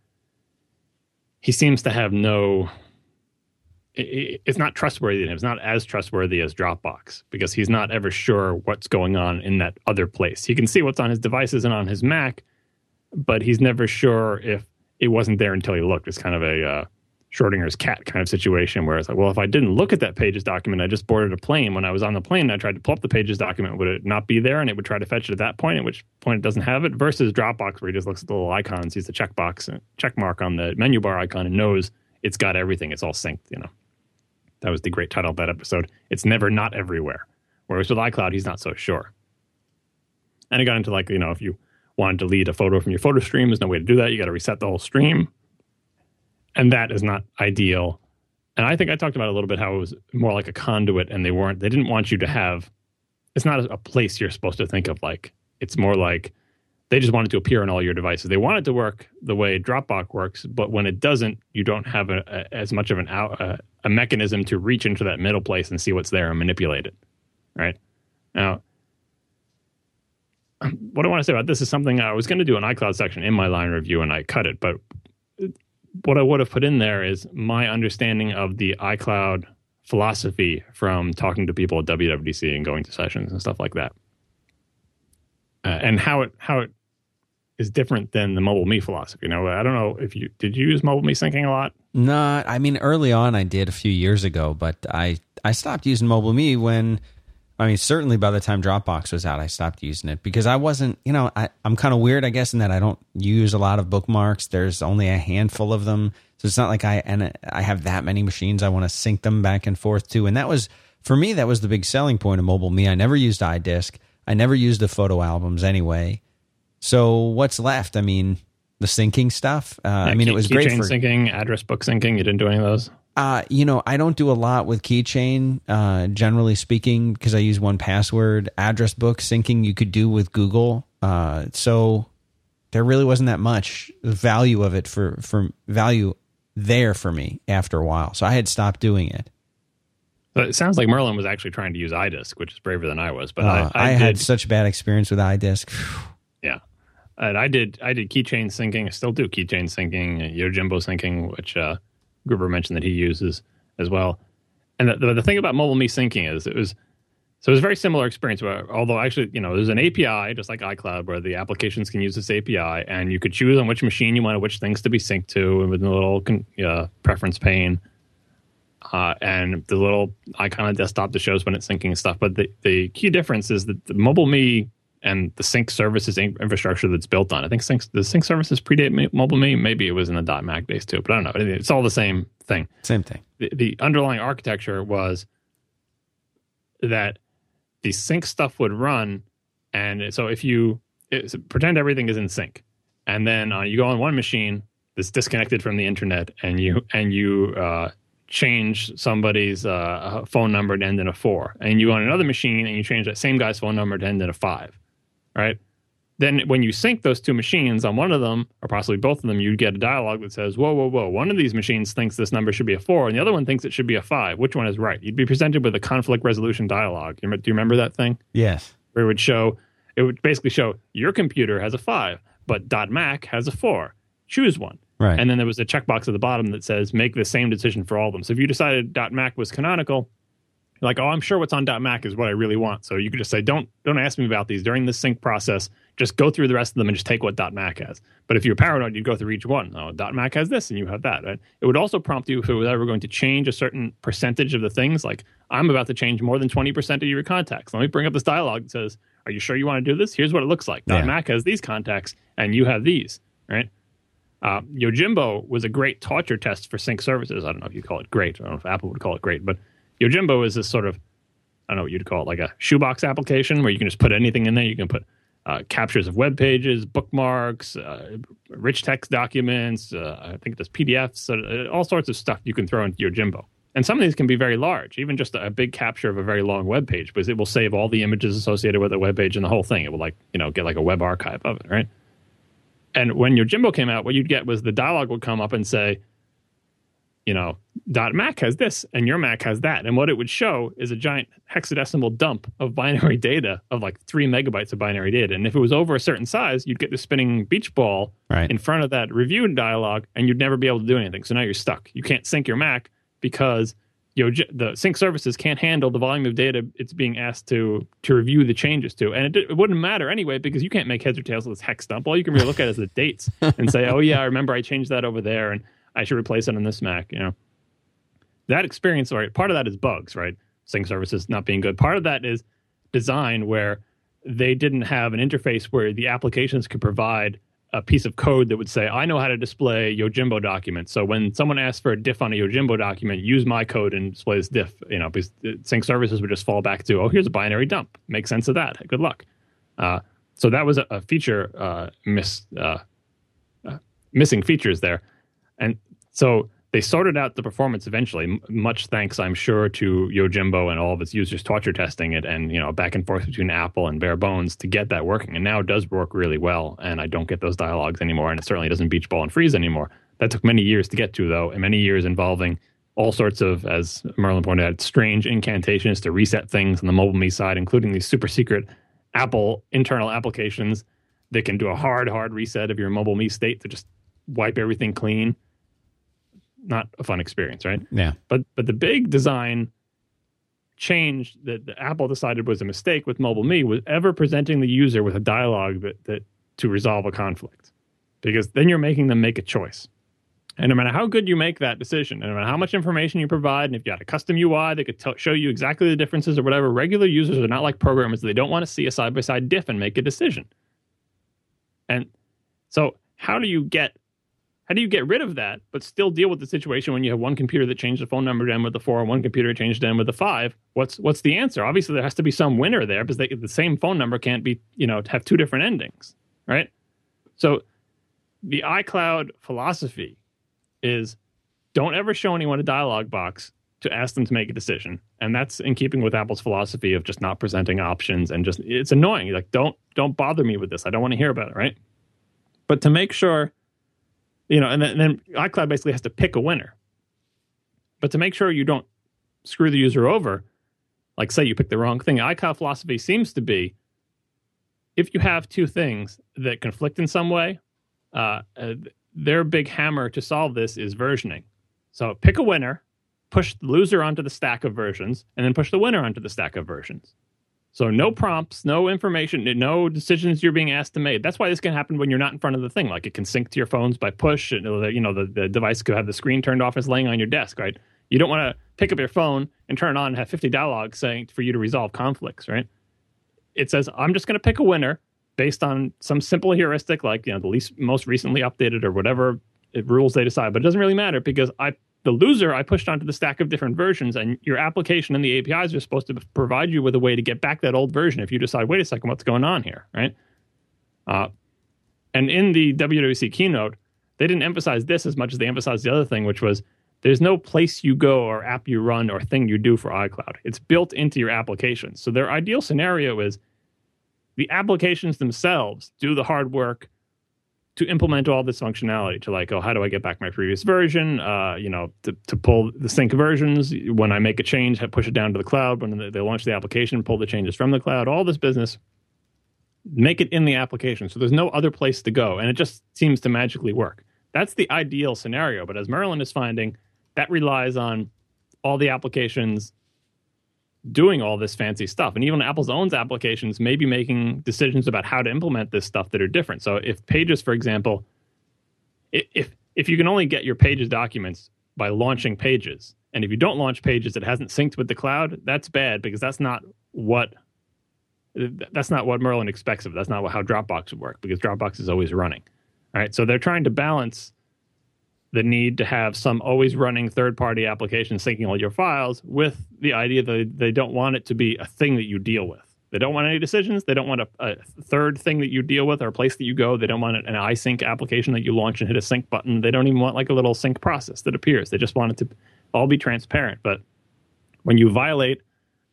he seems to have no. It's not trustworthy. It's not as trustworthy as Dropbox because he's not ever sure what's going on in that other place. He can see what's on his devices and on his Mac, but he's never sure if it wasn't there until he looked. It's kind of a uh, Schrodinger's cat kind of situation where it's like, well, if I didn't look at that Pages document, I just boarded a plane. When I was on the plane, and I tried to pull up the Pages document. Would it not be there? And it would try to fetch it at that point, at which point it doesn't have it. Versus Dropbox, where he just looks at the little icon, sees the checkbox, uh, check mark on the menu bar icon, and knows it's got everything. It's all synced. You know, that was the great title of that episode. It's never not everywhere. Whereas with iCloud, he's not so sure. And it got into like, you know, if you want to delete a photo from your photo stream, there's no way to do that. You got to reset the whole stream. And that is not ideal. And I think I talked about a little bit how it was more like a conduit and they weren't, they didn't want you to have, it's not a place you're supposed to think of like. It's more like they just wanted to appear on all your devices. They want it to work the way Dropbox works, but when it doesn't, you don't have a, a, as much of an out, a, a mechanism to reach into that middle place and see what's there and manipulate it. Right now, [CLEARS THROAT] what I want to say about this is something I was going to do an iCloud section in my Lion review, and I cut it. But what I would have put in there is my understanding of the iCloud philosophy from talking to people at WWDC and going to sessions and stuff like that, uh, and how it how it is different than the MobileMe philosophy. You know, I don't know if you did you use MobileMe syncing a lot. Not, I mean, early on I did a few years ago, but I I stopped using MobileMe when I mean, certainly by the time Dropbox was out, I stopped using it because I wasn't, you know, I, I'm kind of weird, I guess, in that I don't use a lot of bookmarks. There's only a handful of them. So it's not like I, and I have that many machines I want to sync them back and forth to. And that was, for me, that was the big selling point of MobileMe. I never used iDisk. I never used the photo albums anyway. So what's left? I mean, the syncing stuff. Uh, yeah, I mean, key, it was great for syncing, address book syncing. You didn't do any of those. Uh, you know, I don't do a lot with keychain, uh, generally speaking, because I use 1Password. Address book syncing you could do with Google. Uh, so there really wasn't that much value of it for, for value there for me after a while. So I had stopped doing it. It sounds like Merlin was actually trying to use iDisk, which is braver than I was. But uh, I, I, I had such a bad experience with iDisk. yeah, and I did. I did keychain syncing. I still do keychain syncing, Yojimbo syncing, which uh, Gruber mentioned that he uses as well. And the, the, the thing about MobileMe syncing is it was so it was a very similar experience. Where, although actually, you know, there's an API just like iCloud where the applications can use this API, and you could choose on which machine you wanted which things to be synced to, and with a little uh, preference pane, uh, and the little icon on desktop that shows when it's syncing stuff. But the the key difference is that the MobileMe and the sync services infrastructure that's built on. I think sync, the sync services predate MobileMe. Maybe it was in the .Mac base too, but I don't know. It's all the same thing. Same thing. The, the underlying architecture was that the sync stuff would run, and so if you pretend everything is in sync, and then uh, you go on one machine that's disconnected from the internet, and you and you uh, change somebody's uh, phone number to end in a four, and you go on another machine and you change that same guy's phone number to end in a five right? Then when you sync those two machines on one of them, or possibly both of them, you'd get a dialog that says, whoa, whoa, whoa, one of these machines thinks this number should be a four, and the other one thinks it should be a five. Which one is right? You'd be presented with a conflict resolution dialog. Do you remember that thing? Yes. Where it would show, it would basically show your computer has a five, but dot .Mac has a four. Choose one. Right. And then there was a checkbox at the bottom that says make the same decision for all of them. So if you decided .Mac was canonical, like, oh, I'm sure what's on .Mac is what I really want. So you could just say, don't don't ask me about these during the sync process. Just go through the rest of them and just take what .Mac has. But if you're paranoid, you'd go through each one. Oh, .Mac has this, and you have that. Right? It would also prompt you if it was ever going to change a certain percentage of the things. Like, I'm about to change more than 20% of your contacts. Let me bring up this dialog that says, are you sure you want to do this? Here's what it looks like. Yeah. .Mac has these contacts, and you have these. Right? Uh, Yojimbo was a great torture test for sync services. I don't know if you call it great. I don't know if Apple would call it great, but Yojimbo is this sort of, I don't know what you'd call it, like a shoebox application where you can just put anything in there. You can put uh, captures of web pages, bookmarks, uh, rich text documents. Uh, I think it does PDFs, uh, all sorts of stuff you can throw into Yojimbo. And some of these can be very large, even just a, big capture of a very long web page, because it will save all the images associated with the web page and the whole thing. It will like you know get like a web archive of it, right? And when Yojimbo came out, what you'd get was the dialog would come up and say, you know, dot .Mac has this and your Mac has that. And what it would show is a giant hexadecimal dump of binary data of like three megabytes of binary data. And if it was over a certain size, you'd get the spinning beach ball right. in front of that review dialog and you'd never be able to do anything. So now you're stuck. You can't sync your Mac because you know, the sync services can't handle the volume of data it's being asked to to review the changes to. And it, it wouldn't matter anyway because you can't make heads or tails of this hex dump. All you can really look at is the dates and say, oh, yeah, I remember I changed that over there. And I should replace it on this Mac. You know, that experience, right? Part of that is bugs, right? Sync services not being good. Part of that is design where they didn't have an interface where the applications could provide a piece of code that would say, I know how to display Yojimbo documents. So when someone asks for a diff on a Yojimbo document, use my code and display this diff. You know, because sync services would just fall back to, oh, here's a binary dump. Make sense of that. Good luck. Uh, so that was a, a feature uh, miss, uh, uh missing features there. And so they sorted out the performance eventually, much thanks, I'm sure, to Yojimbo and all of its users torture testing it and, you know, back and forth between Apple and Bare Bones to get that working. And now it does work really well. And I don't get those dialogues anymore. And it certainly doesn't beach ball and freeze anymore. That took many years to get to, though, and many years involving all sorts of, as Merlin pointed out, strange incantations to reset things on the MobileMe side, including these super secret Apple internal applications that can do a hard, hard reset of your MobileMe state to just wipe everything clean. Not a fun experience, right? Yeah. But but the big design change that, that Apple decided was a mistake with MobileMe was ever presenting the user with a dialogue that, that to resolve a conflict. Because then you're making them make a choice. And no matter how good you make that decision, and no matter how much information you provide, and if you had a custom UI that could t- show you exactly the differences or whatever, regular users are not like programmers. They don't want to see a side by side diff and make a decision. And so, how do you get how do you get rid of that, but still deal with the situation when you have one computer that changed the phone number to end with a four, and one computer changed to end with a five? What's what's the answer? Obviously, there has to be some winner there because they, the same phone number can't be you know have two different endings, right? So, the iCloud philosophy is don't ever show anyone a dialog box to ask them to make a decision and that's in keeping with apple's philosophy of just not presenting options and just it's annoying like don't don't bother me with this i don't want to hear about it right but to make sure you know and then, and then icloud basically has to pick a winner but to make sure you don't screw the user over like say you pick the wrong thing icloud philosophy seems to be if you have two things that conflict in some way uh, uh, their big hammer to solve this is versioning. So pick a winner, push the loser onto the stack of versions, and then push the winner onto the stack of versions. So no prompts, no information, no decisions you're being asked to make. That's why this can happen when you're not in front of the thing. Like it can sync to your phones by push. And, uh, you know, the, the device could have the screen turned off as laying on your desk, right? You don't want to pick up your phone and turn it on and have 50 dialogues saying for you to resolve conflicts, right? It says, I'm just going to pick a winner based on some simple heuristic, like you know the least most recently updated or whatever uh, rules they decide. But it doesn't really matter because I the loser I pushed onto the stack of different versions, and your application and the APIs are supposed to provide you with a way to get back that old version if you decide, wait a second, what's going on here, right? Uh, and in the WWDC keynote, they didn't emphasize this as much as they emphasized the other thing, which was there's no place you go or app you run or thing you do for iCloud. It's built into your application. So their ideal scenario is the applications themselves do the hard work to implement all this functionality to like oh how do i get back my previous version? Uh, you know to, to pull the sync versions. When i make a change push it down to the cloud. When they launch the application pull the changes from the cloud. All this business make it in the application. So there's no other place to go and it just seems to magically work. That's the ideal scenario but as merlin is finding that relies on all the applications doing all this fancy stuff. And even Apple's own applications may be making decisions about how to implement this stuff that are different. So if Pages, for example, if if you can only get your Pages documents by launching Pages, and if you don't launch Pages that hasn't synced with the cloud, that's bad because that's not what that's not what Merlin expects of it. That's not how Dropbox would work because Dropbox is always running. All right, so they're trying to balance the need to have some always running third party application syncing all your files with the idea that they don't want it to be a thing that you deal with. They don't want any decisions. They don't want a, a, third thing that you deal with or a place that you go. They don't want an iSync application that you launch and hit a sync button. They don't even want like a little sync process that appears. They just want it to all be transparent. But when you violate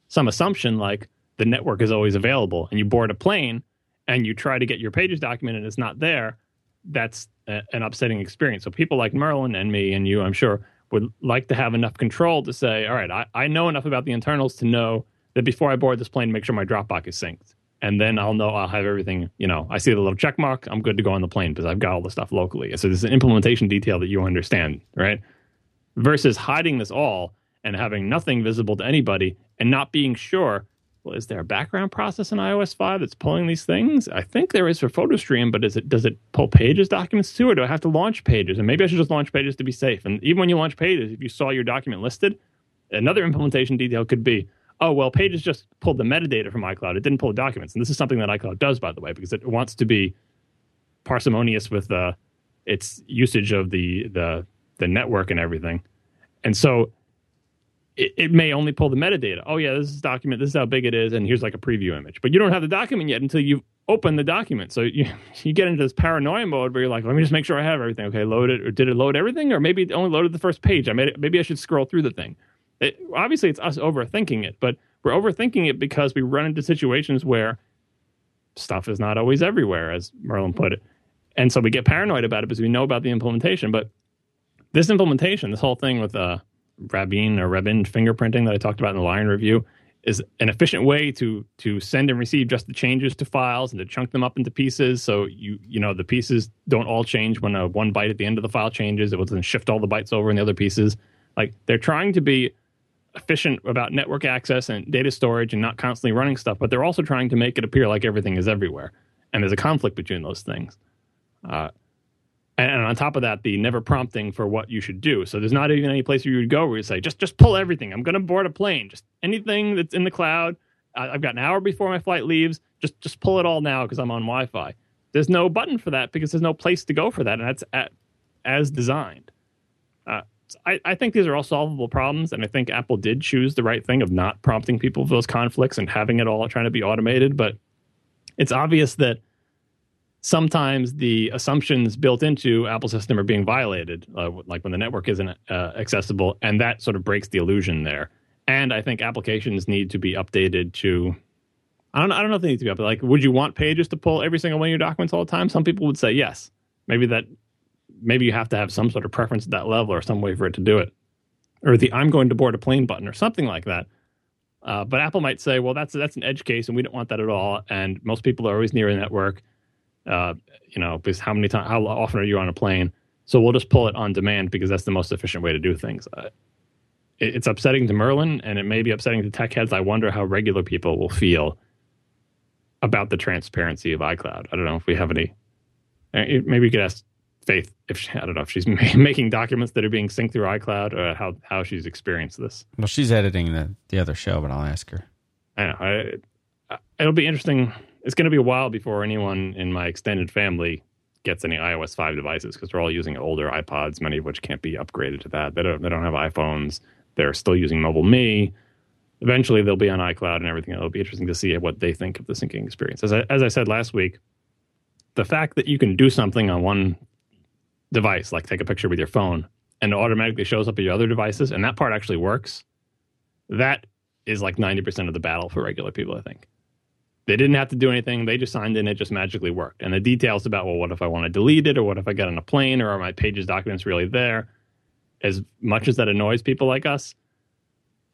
some assumption like the network is always available and you board a plane and you try to get your pages document and it's not there, that's a, an upsetting experience. So people like Merlin and me and you, I'm sure, would like to have enough control to say, all right, I, I know enough about the internals to know that before I board this plane, make sure my Dropbox is synced. And then I'll know I'll have everything, you know, I see the little check mark, I'm good to go on the plane because I've got all the stuff locally. So there's an implementation detail that you understand, right? Versus hiding this all and having nothing visible to anybody and not being sure well, is there a background process in iOS 5 that's pulling these things? I think there is for PhotoStream, but is it does it pull Pages documents too, or do I have to launch Pages? And maybe I should just launch Pages to be safe. And even when you launch Pages, if you saw your document listed, another implementation detail could be, oh well, Pages just pulled the metadata from iCloud. It didn't pull the documents, and this is something that iCloud does, by the way, because it wants to be parsimonious with uh, its usage of the the the network and everything. And so it, it, may only pull the metadata. Oh yeah, this is document. This is how big it is, and here's like a preview image. But you don't have the document yet until you open the document. So you [LAUGHS] you get into this paranoia mode where you're like, let me just make sure I have everything. Okay, load it, or did it load everything, or maybe it only loaded the first page. I made it, maybe I should scroll through the thing. It, obviously, it's us overthinking it, but we're overthinking it because we run into situations where stuff is not always everywhere, as Merlin put it, and so we get paranoid about it because we know about the implementation. But this implementation, this whole thing with uh Rabin or Rabin fingerprinting that I talked about in the Lion review is an efficient way to to send and receive just the changes to files and to chunk them up into pieces. So you you know the pieces don't all change when a one byte at the end of the file changes. It will then shift all the bytes over in the other pieces. Like they're trying to be efficient about network access and data storage and not constantly running stuff but they're also trying to make it appear like everything is everywhere and there's a conflict between those things. Uh, and, on top of that, the never prompting for what you should do. So there's not even any place where you would go where you say, just just pull everything. I'm going to board a plane. Just anything that's in the cloud. I've got an hour before my flight leaves. Just just pull it all now because I'm on Wi-Fi. There's no button for that because there's no place to go for that, and that's at, as designed. Uh, I, I, think these are all solvable problems, and I think Apple did choose the right thing of not prompting people for those conflicts and having it all trying to be automated. But it's obvious that sometimes the assumptions built into Apple system are being violated, uh, like when the network isn't uh, accessible, and that sort of breaks the illusion there. And I think applications need to be updated to. I don't. I don't know if they need to be updated. Like, would you want Pages to pull every single one of your documents all the time? Some people would say yes. Maybe that. Maybe you have to have some sort of preference at that level, or some way for it to do it, or the "I'm going to board a plane" button, or something like that. Uh, but Apple might say, well, that's that's an edge case, and we don't want that at all. And most people are always near a network uh, you know, because how many times, how often are you on a plane? So we'll just pull it on demand because that's the most efficient way to do things. Uh, it, it's upsetting to Merlin and it may be upsetting to tech heads. I wonder how regular people will feel about the transparency of iCloud. I don't know if we have any. Uh, maybe we could ask Faith if she, I don't know if she's [LAUGHS] making documents that are being synced through iCloud or how how she's experienced this. Well, she's editing the the other show, but I'll ask her. I know. I, it'll be interesting it's going to be a while before anyone in my extended family gets any iOS 5 devices because they're all using older iPods, many of which can't be upgraded to that. They don't, they don't have iPhones. They're still using MobileMe. Eventually, they'll be on iCloud and everything. It'll be interesting to see what they think of the syncing experience. As I, as I said last week, the fact that you can do something on one device, like take a picture with your phone, and it automatically shows up at your other devices, and that part actually works, that is like 90% of the battle for regular people, I think. They didn't have to do anything. They just signed in. It just magically worked. And the details about, well, what if I want to delete it or what if I get on a plane or are my pages documents really there? As much as that annoys people like us,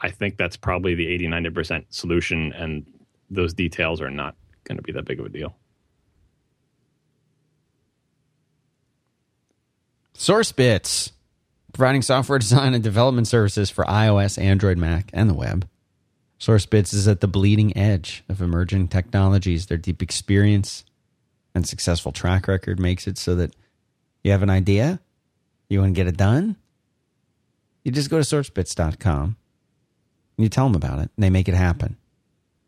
I think that's probably the 80, 90% solution. And those details are not going to be that big of a deal. SourceBits, providing software design and development services for iOS, Android, Mac, and the web. SourceBits is at the bleeding edge of emerging technologies. Their deep experience and successful track record makes it so that you have an idea, you want to get it done, you just go to sourcebits.com and you tell them about it, and they make it happen.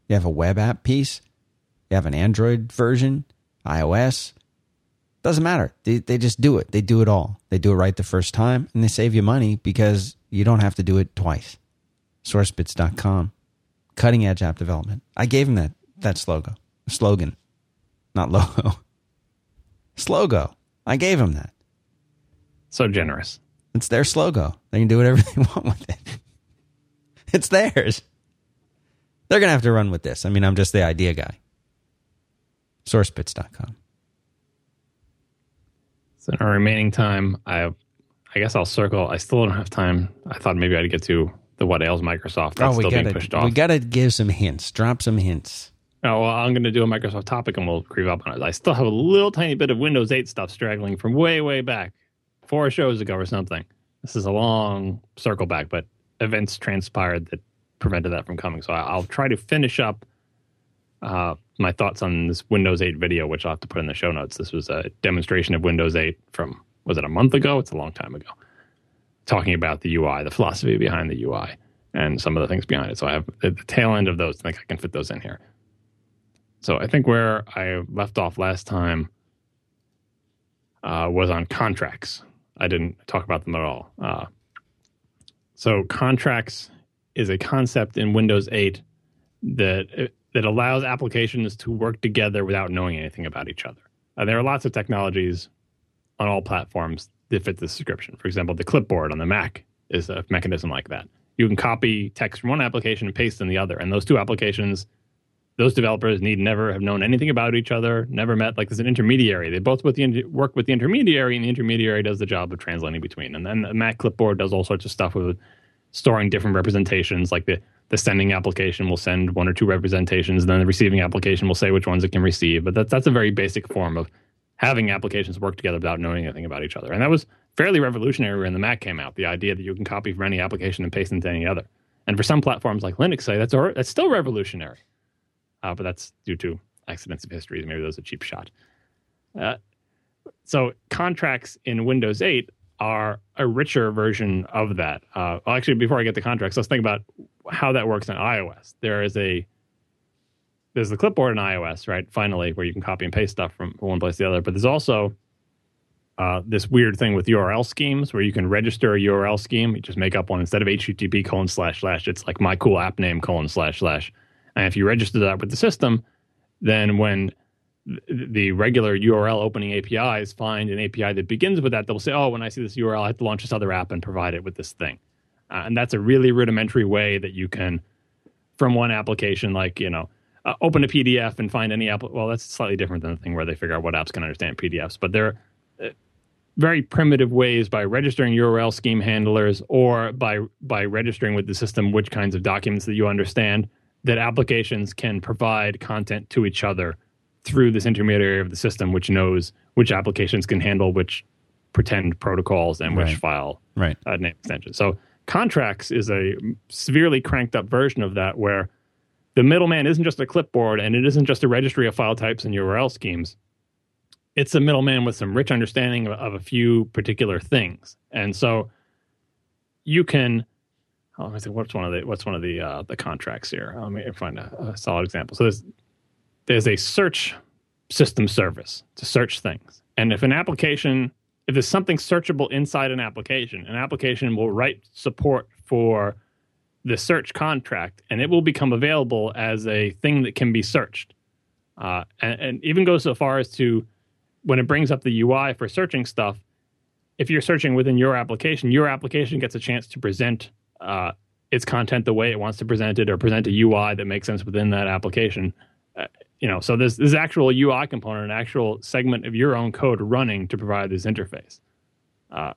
You have a web app piece, you have an Android version, iOS, doesn't matter. They, they just do it. They do it all. They do it right the first time, and they save you money because you don't have to do it twice. Sourcebits.com cutting edge app development. I gave him that that slogan, slogan, not logo. [LAUGHS] Slogo. I gave him that. So generous. It's their slogan. They can do whatever [LAUGHS] they want with it. [LAUGHS] It's theirs. They're going to have to run with this. I mean, I'm just the idea guy. Sourcebits.com. So in our remaining time, I I guess I'll circle. I still don't have time. I thought maybe I'd get to the what ails Microsoft. That's oh, we still gotta, being pushed off. We got to give some hints. Drop some hints. Oh, well, I'm going to do a Microsoft topic and we'll creep up on it. I still have a little tiny bit of Windows 8 stuff straggling from way, way back, four shows ago or something. This is a long circle back, but events transpired that prevented that from coming. So I'll try to finish up uh, my thoughts on this Windows 8 video, which I'll have to put in the show notes. This was a demonstration of Windows 8 from, was it a month ago? It's a long time ago talking about the UI, the philosophy behind the UI, and some of the things behind it. So I have the tail end of those. I think I can fit those in here. So I think where I left off last time uh, was on contracts. I didn't talk about them at all. Uh, so contracts is a concept in Windows 8 that that allows applications to work together without knowing anything about each other. Uh, there are lots of technologies on all platforms that fit this description. For example, the clipboard on the Mac is a mechanism like that. You can copy text from one application and paste in the other, and those two applications, those developers need never have known anything about each other, never met. Like there's an intermediary. They both with the work with the intermediary, and the intermediary does the job of translating between. And then the Mac clipboard does all sorts of stuff with storing different representations. Like the the sending application will send one or two representations, and then the receiving application will say which ones it can receive. But that's that's a very basic form of having applications work together without knowing anything about each other. And that was fairly revolutionary when the Mac came out. The idea that you can copy from any application and paste into any other. And for some platforms like Linux, say that's that's still revolutionary. Uh, but that's due to accidents of history. Maybe that was a cheap shot. Uh, so contracts in Windows 8 are a richer version of that. Uh, well, actually, before I get to contracts, let's think about how that works in iOS. There is a there's the clipboard in iOS, right? Finally, where you can copy and paste stuff from one place to the other. But there's also uh, this weird thing with URL schemes where you can register a URL scheme. You just make up one instead of HTTP colon slash slash. It's like my cool app name colon slash slash. And if you register that with the system, then when the regular URL opening APIs find an API that begins with that, they'll say, oh, when I see this URL, I have to launch this other app and provide it with this thing. Uh, and that's a really rudimentary way that you can, from one application, like, you know, uh, open a PDF and find any app. Well, that's slightly different than the thing where they figure out what apps can understand PDFs. But there are uh, very primitive ways by registering URL scheme handlers or by by registering with the system which kinds of documents that you understand that applications can provide content to each other through this intermediary of the system, which knows which applications can handle which pretend protocols and which right. file right. uh, name extension. So contracts is a severely cranked up version of that, where the middleman isn't just a clipboard and it isn't just a registry of file types and URL schemes. It's a middleman with some rich understanding of, of a few particular things, and so you can. Oh, let me think. What's one of the what's one of the uh, the contracts here? Let me find a, a solid example. So there's there's a search system service to search things. And if an application, if there's something searchable inside an application, an application will write support for the search contract and it will become available as a thing that can be searched. Uh, and, and even goes so far as to when it brings up the UI for searching stuff, if you're searching within your application, your application gets a chance to present uh, its content the way it wants to present it or present a UI that makes sense within that application. Uh, you know, so there's this actual UI component, an actual segment of your own code running to provide this interface. Uh,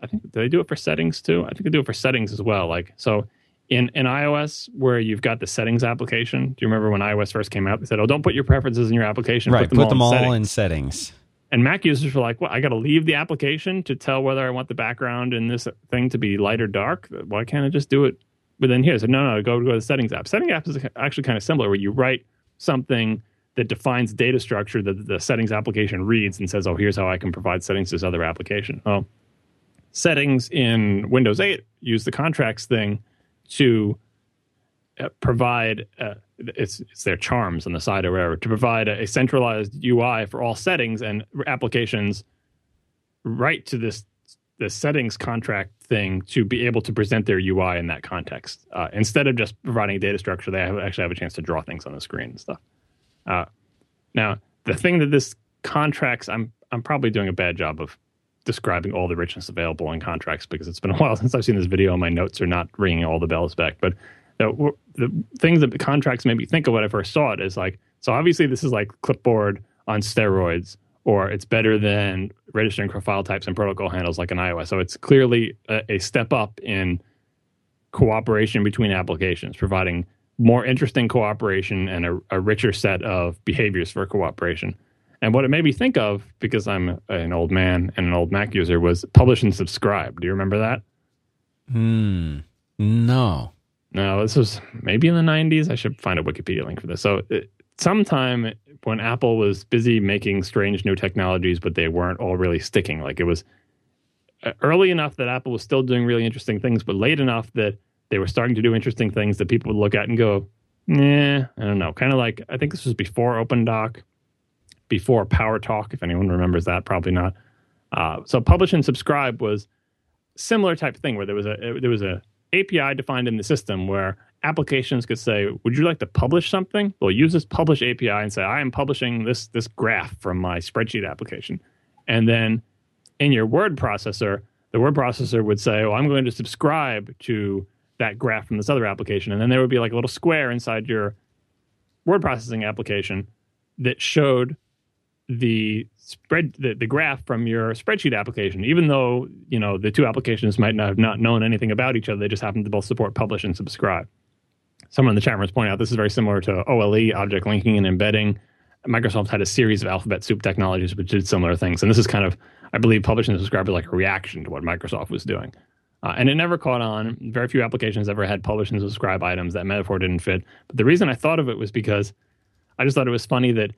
I think they do it for settings too? I think they do it for settings as well. Like so, in in iOS where you've got the settings application. Do you remember when iOS first came out? They said, "Oh, don't put your preferences in your application. Right, put them put all, them in, all settings. in settings." And Mac users were like, "Well, I got to leave the application to tell whether I want the background in this thing to be light or dark. Why can't I just do it within here?" So no, no, go go to the settings app. Setting app is actually kind of similar, where you write something that defines data structure that the settings application reads and says, "Oh, here's how I can provide settings to this other application." Well, settings in Windows 8 use the contracts thing to uh, provide uh, it's it's their charms on the side or whatever to provide a, a centralized UI for all settings and applications right to this the settings contract thing to be able to present their UI in that context uh, instead of just providing a data structure. They have, actually have a chance to draw things on the screen and stuff. Uh, now, the thing that this contracts, I'm I'm probably doing a bad job of describing all the richness available in contracts because it's been a [LAUGHS] while since I've seen this video and my notes are not ringing all the bells back. But the, the things that the contracts made me think of when I first saw it is like, so obviously this is like clipboard on steroids, or it's better than registering for file types and protocol handles like an iOS. So it's clearly a, a step up in cooperation between applications, providing more interesting cooperation and a, a, richer set of behaviors for cooperation. And what it made me think of, because I'm an old man and an old Mac user, was publish and subscribe. Do you remember that? Hmm. No. No, this was maybe in the 90s. I should find a Wikipedia link for this. So, it, sometime when Apple was busy making strange new technologies, but they weren't all really sticking, like it was uh, early enough that Apple was still doing really interesting things, but late enough that they were starting to do interesting things that people would look at and go, nah, I don't know. Kind of like, I think this was before OpenDoc, before PowerTalk, if anyone remembers that, probably not. Uh, so publish and subscribe was similar type of thing where there was a there was a API defined in the system where applications could say, "Would you like to publish something?" They'll use this publish API and say, "I am publishing this this graph from my spreadsheet application," and then in your word processor, the word processor would say, "Oh, I'm going to subscribe to that graph from this other application. And then there would be like a little square inside your word processing application that showed the spread the, the graph from your spreadsheet application even though you know the two applications might not have not known anything about each other they just happen to both support publish and subscribe someone in the chat room is pointing out this is very similar to OLE, object linking and embedding. Microsoft had a series of alphabet soup technologies which did similar things. And this is kind of, I believe, publish and subscribe is like a reaction to what Microsoft was doing. Uh, and it never caught on. Very few applications ever had publish and subscribe items. That metaphor didn't fit. But the reason I thought of it was because I just thought it was funny that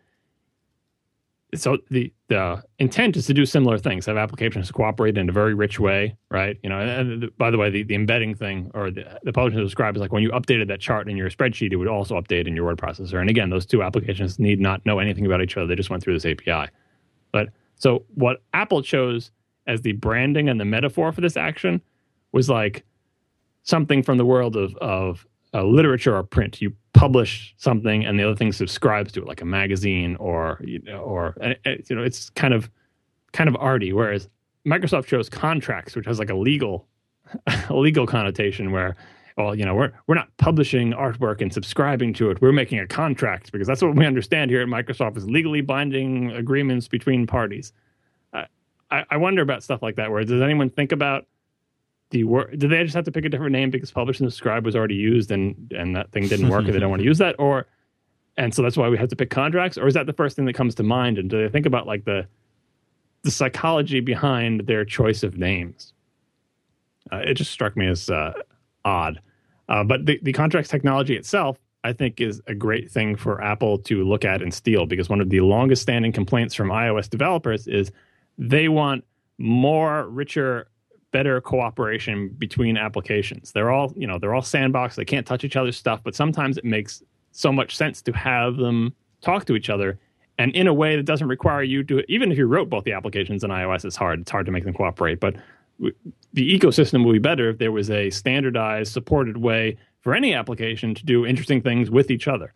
so the the intent is to do similar things, have applications cooperate in a very rich way, right? You know, and, by the way, the, the embedding thing or the, the publish and subscribe is like when you updated that chart in your spreadsheet, it would also update in your word processor. And again, those two applications need not know anything about each other; they just went through this API. But so what Apple chose as the branding and the metaphor for this action was like something from the world of of literature or print. You publish something, and the other thing subscribes to it, like a magazine or you know, or you know, it's kind of kind of arty. Whereas Microsoft chose contracts, which has like a legal [LAUGHS] a legal connotation where well, you know, we're we're not publishing artwork and subscribing to it. We're making a contract because that's what we understand here at Microsoft is legally binding agreements between parties. I, I wonder about stuff like that. Where does anyone think about the word did they just have to pick a different name because publish and subscribe was already used and and that thing didn't work and they don't want to [LAUGHS] use that or and so that's why we have to pick contracts or is that the first thing that comes to mind? And do they think about like the the psychology behind their choice of names? Uh, it just struck me as uh, odd. Uh, but the, the contracts technology itself i think is a great thing for apple to look at and steal because one of the longest standing complaints from ios developers is they want more richer better cooperation between applications. They're all, you know, they're all sandbox. They can't touch each other's stuff, but sometimes it makes so much sense to have them talk to each other and in a way that doesn't require you to even if you wrote both the applications in iOS it's hard it's hard to make them cooperate but the ecosystem would be better if there was a standardized supported way for any application to do interesting things with each other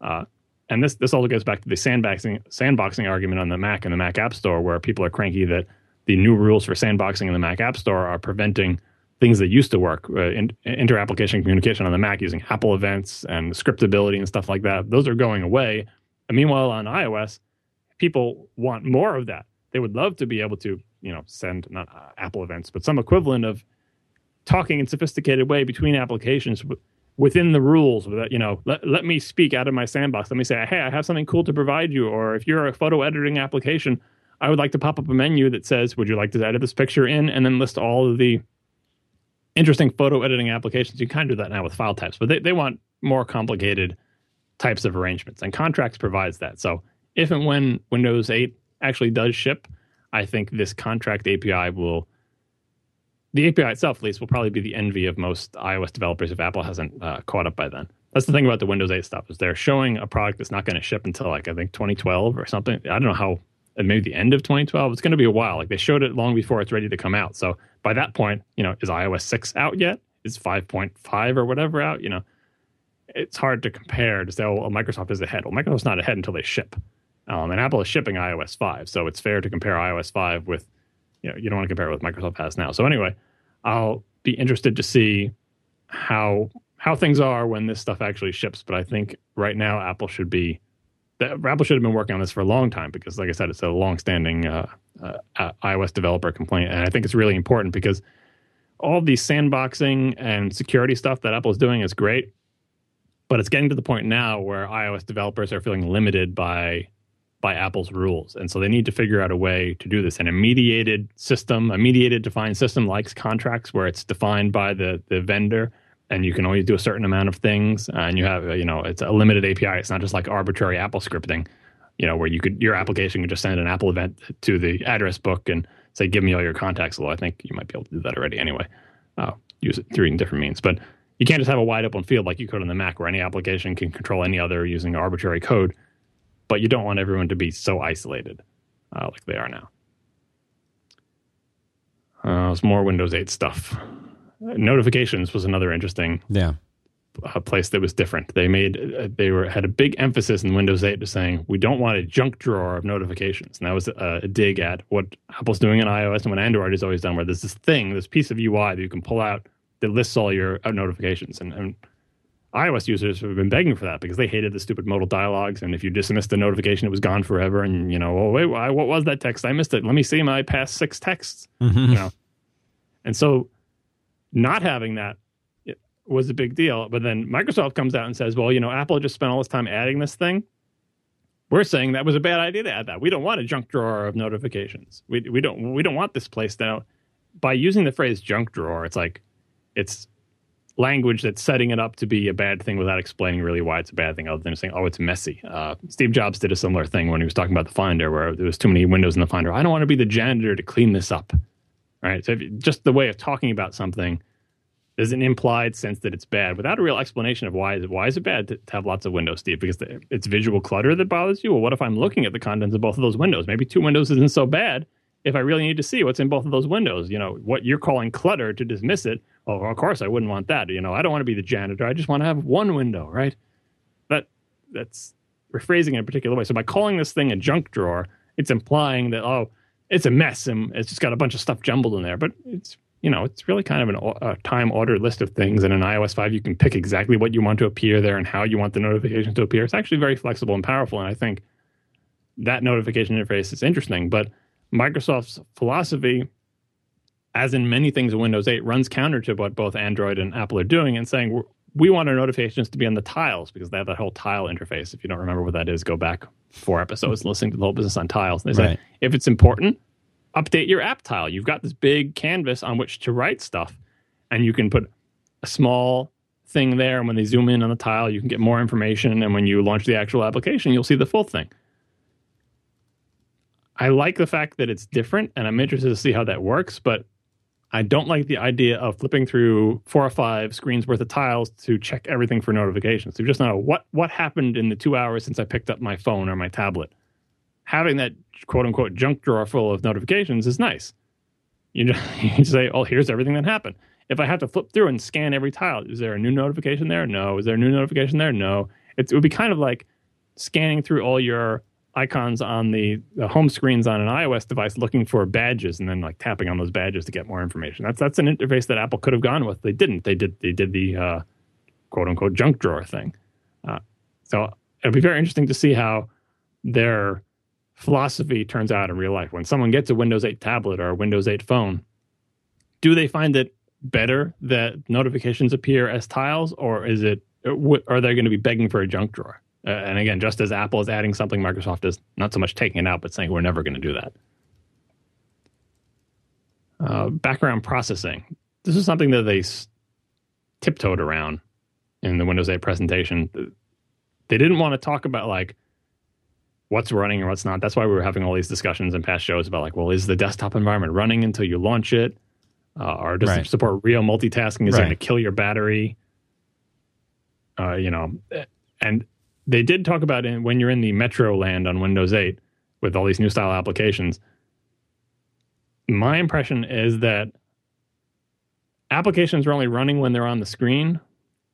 uh, and this this also goes back to the sandboxing sandboxing argument on the Mac and the Mac App Store where people are cranky that the new rules for sandboxing in the Mac App Store are preventing things that used to work uh, in, inter-application communication on the Mac using Apple events and scriptability and stuff like that. Those are going away. And meanwhile, on iOS, people want more of that. They would love to be able to, you know, send not uh, Apple events, but some equivalent of talking in sophisticated way between applications w- within the rules. That you know, let, let me speak out of my sandbox. Let me say, hey, I have something cool to provide you. Or if you're a photo editing application, I would like to pop up a menu that says, Would you like to edit this picture in? And then list all of the interesting photo editing applications. You can kind of do that now with file types, but they, they want more complicated types of arrangements. And contracts provides that. So if and when Windows 8 actually does ship, I think this contract API will, the API itself at least, will probably be the envy of most iOS developers if Apple hasn't uh, caught up by then. That's the thing about the Windows 8 stuff is they're showing a product that's not going to ship until like I think 2012 or something. I don't know how maybe the end of 2012. It's going to be a while. Like they showed it long before it's ready to come out. So by that point, you know, is iOS 6 out yet? Is 5.5 or whatever out? You know, it's hard to compare to say, oh, well, Microsoft is ahead. Well, Microsoft's not ahead until they ship. Um, and Apple is shipping iOS 5. So it's fair to compare iOS 5 with, you know, you don't want to compare it with Microsoft has now. So anyway, I'll be interested to see how how things are when this stuff actually ships. But I think right now Apple should be Apple should have been working on this for a long time because, like I said, it's a long-standing uh, uh, iOS developer complaint, and I think it's really important because all these sandboxing and security stuff that Apple is doing is great, but it's getting to the point now where iOS developers are feeling limited by by Apple's rules, and so they need to figure out a way to do this. And a mediated system, a mediated defined system, likes contracts where it's defined by the the vendor and you can only do a certain amount of things and you have you know it's a limited api it's not just like arbitrary apple scripting you know where you could your application could just send an apple event to the address book and say give me all your contacts. Although i think you might be able to do that already anyway. Uh, use it through different means. But you can't just have a wide open field like you could on the mac where any application can control any other using arbitrary code but you don't want everyone to be so isolated uh, like they are now. Uh, it's more windows 8 stuff notifications was another interesting yeah uh, place that was different. They made uh, they were had a big emphasis in Windows 8 to saying we don't want a junk drawer of notifications, and that was a, a, dig at what Apple's doing in iOS and what Android has always done, where there's this thing, this piece of UI that you can pull out that lists all your uh, notifications, and, and iOS users have been begging for that because they hated the stupid modal dialogues, and if you dismissed the notification, it was gone forever, and you know, oh wait, why, what was that text? I missed it. Let me see my past six texts. Mm-hmm. You know, and so not having that was a big deal. But then Microsoft comes out and says, well, you know, Apple just spent all this time adding this thing. We're saying that was a bad idea to add that. We don't want a junk drawer of notifications. We we don't we don't want this place now. By using the phrase junk drawer, it's like it's language that's setting it up to be a bad thing without explaining really why it's a bad thing, other than saying, "Oh, it's messy." Uh, Steve Jobs did a similar thing when he was talking about the Finder, where there was too many windows in the Finder. I don't want to be the janitor to clean this up, right? So if, just the way of talking about something there's an implied sense that it's bad without a real explanation of why is it, why is it bad to, to have lots of windows, Steve? Because the, it's visual clutter that bothers you. Well, what if I'm looking at the contents of both of those windows? Maybe two windows isn't so bad if I really need to see what's in both of those windows. You know, what you're calling clutter to dismiss it. Well, of course I wouldn't want that. You know, I don't want to be the janitor. I just want to have one window, right? But that's rephrasing in a particular way. So by calling this thing a junk drawer, it's implying that oh, it's a mess and it's just got a bunch of stuff jumbled in there. But it's you know, it's really kind of an, a time ordered list of things. And in iOS 5, you can pick exactly what you want to appear there and how you want the notifications to appear. It's actually very flexible and powerful. And I think that notification interface is interesting. But Microsoft's philosophy, as in many things in Windows 8, runs counter to what both Android and Apple are doing and saying, we want our notifications to be on the tiles because they have that whole tile interface. If you don't remember what that is, go back four episodes listening to the whole business on tiles. And they say, if it's important, update your app tile. You've got this big canvas on which to write stuff, and you can put a small thing there. And when they zoom in on the tile, you can get more information. And when you launch the actual application, you'll see the full thing. I like the fact that it's different, and I'm interested to see how that works. But I don't like the idea of flipping through four or five screens worth of tiles to check everything for notifications. You just know what what happened in the two hours since I picked up my phone or my tablet having that quote unquote junk drawer full of notifications is nice. You just, [LAUGHS] you say, oh, here's everything that happened. If I have to flip through and scan every tile, is there a new notification there? No. Is there a new notification there? No. It's, it would be kind of like scanning through all your icons on the, the home screens on an iOS device looking for badges and then like tapping on those badges to get more information. That's that's an interface that Apple could have gone with. They didn't. They did they did the uh, quote unquote junk drawer thing. Uh, so it'll be very interesting to see how their philosophy turns out in real life. When someone gets a Windows 8 tablet or a Windows 8 phone, do they find it better that notifications appear as tiles, or is it are they going to be begging for a junk drawer? Uh, and again, just as Apple is adding something, Microsoft is not so much taking it out, but saying we're never going to do that. Uh, background processing. This is something that they s- tiptoed around in the Windows 8 presentation. They didn't want to talk about like what's running and what's not. That's why we were having all these discussions in past shows about like, well, is the desktop environment running until you launch it? Uh, or does right. it support real multitasking? Is right. it going to kill your battery? Uh, you know, and they did talk about when you're in the Metro land on Windows 8 with all these new style applications. My impression is that applications are only running when they're on the screen,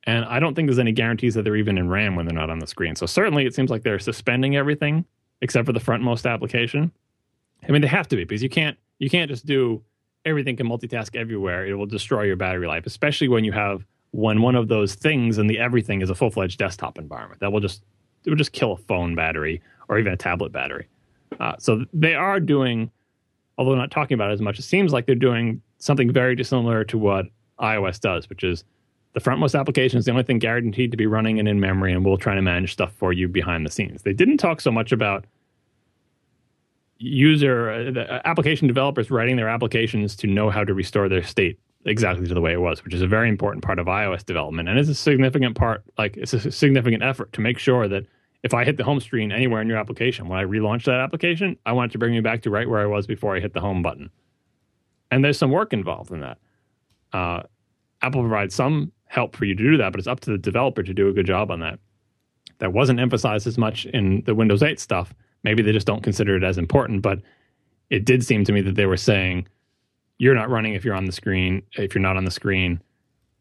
and I don't think there's any guarantees that they're even in RAM when they're not on the screen. So certainly it seems like they're suspending everything except for the frontmost application. I mean, they have to be because you can't you can't just do everything can multitask everywhere. It will destroy your battery life, especially when you have when one of those things and the everything is a full fledged desktop environment. That will just it will just kill a phone battery or even a tablet battery. Uh, so they are doing, although not talking about it as much, it seems like they're doing something very dissimilar to what iOS does, which is the frontmost application is the only thing guaranteed to be running and in memory, and we'll try to manage stuff for you behind the scenes. They didn't talk so much about user uh, the application developers writing their applications to know how to restore their state exactly to the way it was, which is a very important part of iOS development, and it's a significant part. Like it's a significant effort to make sure that if I hit the home screen anywhere in your application, when I relaunch that application, I want it to bring me back to right where I was before I hit the home button. And there's some work involved in that. Uh, Apple provides some help for you to do that, but it's up to the developer to do a good job on that. That wasn't emphasized as much in the Windows 8 stuff. Maybe they just don't consider it as important, but it did seem to me that they were saying you're not running if you're on the screen, if you're not on the screen,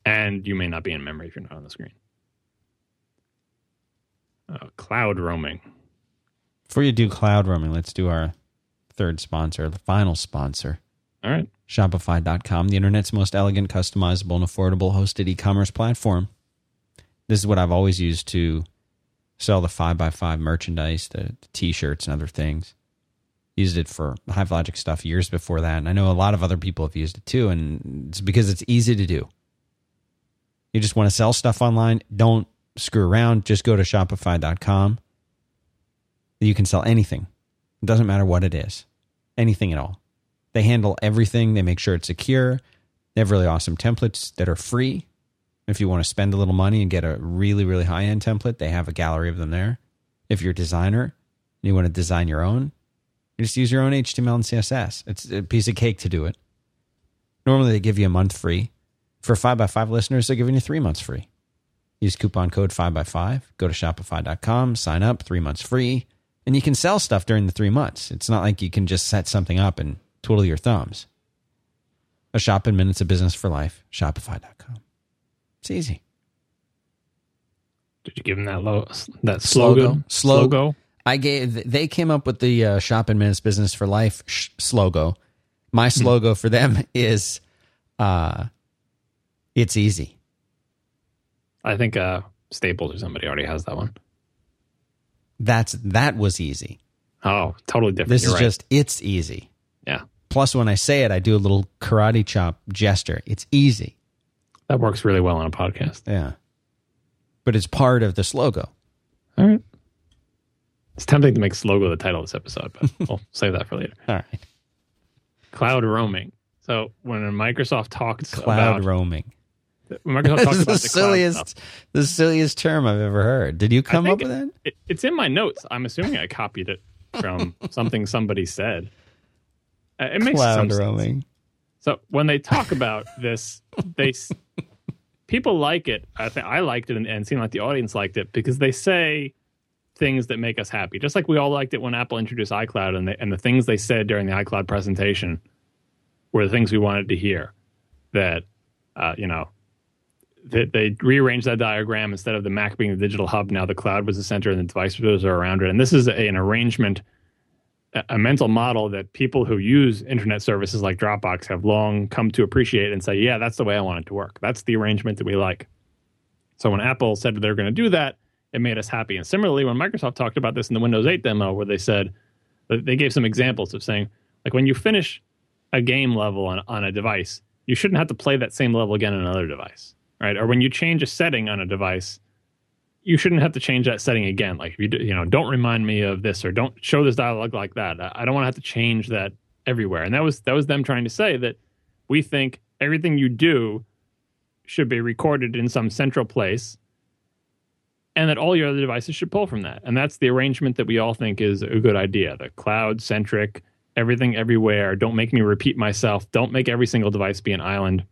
and you may not be in memory if you're not on the screen. Uh, cloud roaming. Before you do cloud roaming, let's do our third sponsor, the final sponsor. All right. Shopify.com, the internet's most elegant, customizable, and affordable hosted e commerce platform. This is what I've always used to sell the 5x5 merchandise, the, the t shirts, and other things. Used it for Hivelogic stuff years before that. And I know a lot of other people have used it too. And it's because it's easy to do. You just want to sell stuff online, don't screw around. Just go to shopify.com. You can sell anything. It doesn't matter what it is, anything at all. They handle everything, they make sure it's secure. They have really awesome templates that are free. If you want to spend a little money and get a really, really high end template, they have a gallery of them there. If you're a designer and you want to design your own, just use your own HTML and CSS. It's a piece of cake to do it. Normally, they give you a month free. For 5x5 listeners, they're giving you three months free. Use coupon code 5x5. Go to shopify.com, sign up, three months free, and you can sell stuff during the three months. It's not like you can just set something up and twiddle your thumbs. A shop in minutes of business for life. Shopify.com. It's easy. Did you give them that low that slogan? Slogo. Slogo. I gave. They came up with the uh, shop and minutes business for life sh- slogo. My Hmm. slogo for them is, uh, it's easy. I think uh, Staples or somebody already has that one. That's that was easy. Oh, totally different. This You're is right. just it's easy. yeah. Plus, when I say it, I do a little karate chop gesture. It's easy. That works really well on a podcast. Yeah, but it's part of the slogo. All right. It's tempting to make Slogo the title of this episode, but [LAUGHS] we'll save that for later. All right, Cloud roaming. So when Microsoft talks cloud about roaming. Microsoft talks [LAUGHS] about the silliest, the silliest term I've ever heard. Did you come up with that? it, it's in my notes. I'm assuming I copied it from [LAUGHS] something somebody said. Uh, It makes Cloud sense. roaming. So when they talk about this, they people like it. I think I liked it, and, and seemed like the audience liked it because they say things that make us happy. Just like we all liked it when Apple introduced iCloud, and they, and the things they said during the iCloud presentation were the things we wanted to hear. That uh, you know. That they rearranged that diagram instead of the Mac being the digital hub. Now the cloud was the center, and the devices are around it. And this is a, an arrangement a- a mental model that people who use internet services like Dropbox have long come to appreciate and say, yeah, that's the way I want it to work. That's the arrangement that we like. So when Apple said they're going to do that, it made us happy. And similarly, when Microsoft talked about this in the Windows 8 demo, where they said, they gave some examples of saying, like when you finish a game level on, on a device, you shouldn't have to play that same level again on another device, right? Or when you change a setting on a device, you shouldn't have to change that setting again. Like you do, you know, don't remind me of this or don't show this dialogue like that. I I don't want to have to change that everywhere. And that was that was them trying to say that we think everything you do should be recorded in some central place and that all your other devices should pull from that. And that's the arrangement that we all think is a good idea. The cloud centric, everything everywhere. Don't make me repeat myself. Don't make every single device be an island.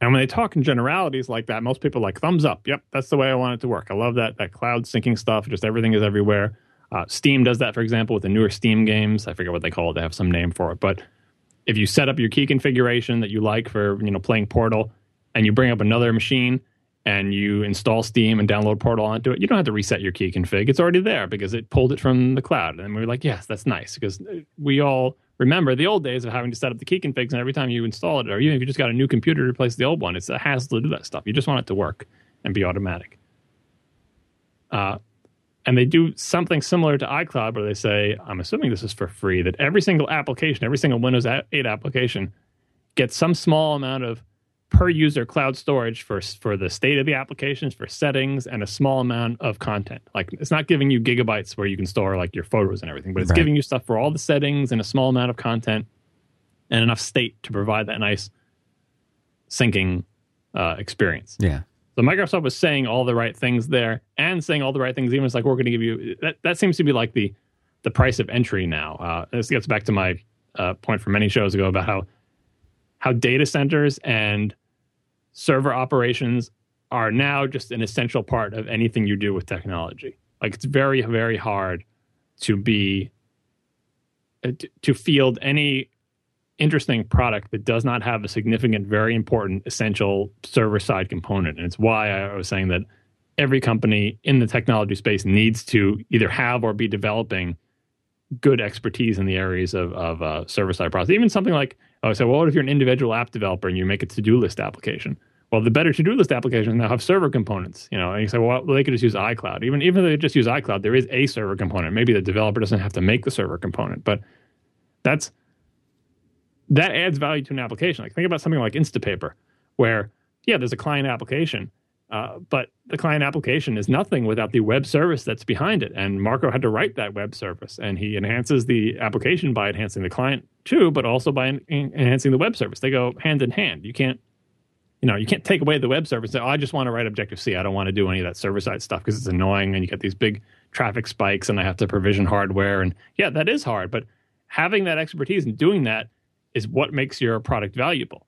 And when they talk in generalities like that, most people like thumbs up. Yep, that's the way I want it to work. I love that that cloud syncing stuff. Just everything is everywhere. Uh, Steam does that, for example, with the newer Steam games. I forget what they call it. They have some name for it. But if you set up your key configuration that you like for you know playing Portal, and you bring up another machine and you install Steam and download Portal onto it, you don't have to reset your key config. It's already there because it pulled it from the cloud. And we were like, yes, that's nice because we all remember the old days of having to set up the key configs, and every time you install it, or even if you just got a new computer to replace the old one, it's a hassle to do that stuff. You just want it to work and be automatic. Uh, and they do something similar to iCloud where they say, I'm assuming this is for free, that every single application, every single Windows 8 application gets some small amount of per user cloud storage for for the state of the applications, for settings, and a small amount of content. Like it's not giving you gigabytes where you can store like your photos and everything, but it's Right. giving you stuff for all the settings and a small amount of content and enough state to provide that nice syncing uh, experience. Yeah. So Microsoft was saying all the right things there and saying all the right things. Even it's like we're going to give you that. That seems to be like the the price of entry now. Uh, this gets back to my uh, point from many shows ago about how how data centers and server operations are now just an essential part of anything you do with technology. Like it's very very hard to be uh, to field any interesting product that does not have a significant, very important, essential server side component. And it's why I was saying that every company in the technology space needs to either have or be developing good expertise in the areas of, of uh, server side process. Even something like, oh, so what if you're an individual app developer and you make a to do list application? Well, the better to do list applications now have server components, you know, and you say, well, they could just use iCloud. Even, even if they just use iCloud, there is a server component. Maybe the developer doesn't have to make the server component, but that's that adds value to an application. Like think about something like Instapaper, where yeah, there's a client application, uh, but the client application is nothing without the web service that's behind it. And Marco had to write that web service, and he enhances the application by enhancing the client too, but also by en- enhancing the web service. They go hand in hand. You can't, you know, you can't take away the web service. Say, oh, I just want to write Objective C. I don't want to do any of that server side stuff because it's annoying, and you get these big traffic spikes, and I have to provision hardware. And yeah, that is hard, but having that expertise and doing that is what makes your product valuable.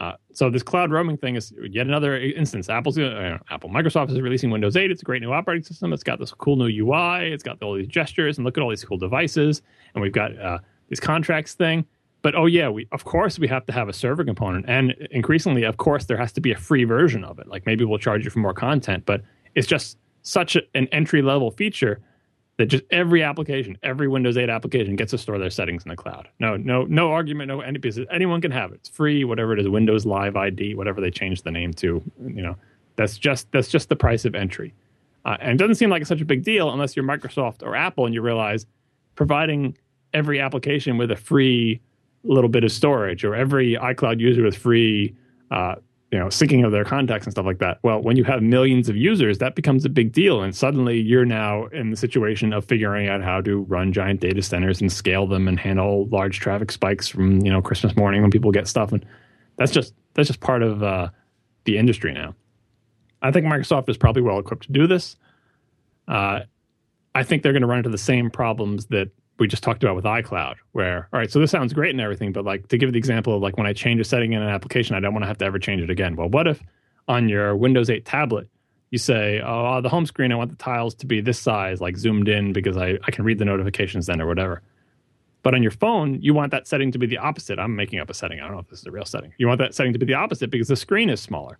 Uh, so this cloud roaming thing is yet another instance. Apple's uh, Apple Microsoft is releasing Windows 8. It's a great new operating system. It's got this cool new UI. It's got all these gestures and look at all these cool devices. And we've got uh, these contracts thing. But oh yeah, we of course we have to have a server component, and increasingly, of course, there has to be a free version of it. Like maybe we'll charge you for more content, but it's just such a, an entry level feature that just every application, every Windows 8 application gets to store their settings in the cloud. No, no, no argument, no any because anyone can have it. It's free, whatever it is, Windows Live ID, whatever they change the name to. You know, that's just that's just the price of entry, uh, and it doesn't seem like such a big deal unless you're Microsoft or Apple and you realize providing every application with a free little bit of storage or every iCloud user with free uh, you know syncing of their contacts and stuff like that. Well when you have millions of users that becomes a big deal. And suddenly you're now in the situation of figuring out how to run giant data centers and scale them and handle large traffic spikes from you know christmas morning when people get stuff. And that's just that's just part of uh, the industry now. I think microsoft is probably well equipped to do this. Uh, i think they're going to run into the same problems that we just talked about with iCloud, where all right, so this sounds great and everything, but like to give the example of like when I change a setting in an application, I don't want to have to ever change it again. Well, what if on your Windows 8 tablet you say, oh, the home screen, I want the tiles to be this size, like zoomed in because I, I can read the notifications then or whatever. But on your phone, you want that setting to be the opposite. I'm making up a setting. I don't know if this is a real setting. You want that setting to be the opposite because the screen is smaller.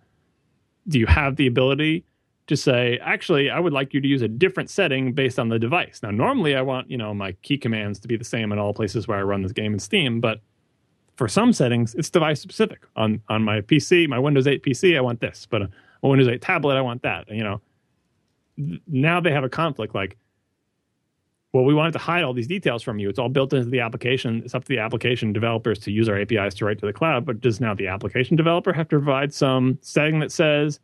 Do you have the ability to say, actually, I would like you to use a different setting based on the device. Now, normally I want, you know, my key commands to be the same in all places where I run this game in Steam, but for some settings, it's device specific. On on my PC, my Windows 8 PC, I want this, but a, Windows 8 tablet, I want that. You know, now they have a conflict like, well, we wanted to hide all these details from you. It's all built into the application. It's up to the application developers to use our APIs to write to the cloud. But does now the application developer have to provide some setting that says,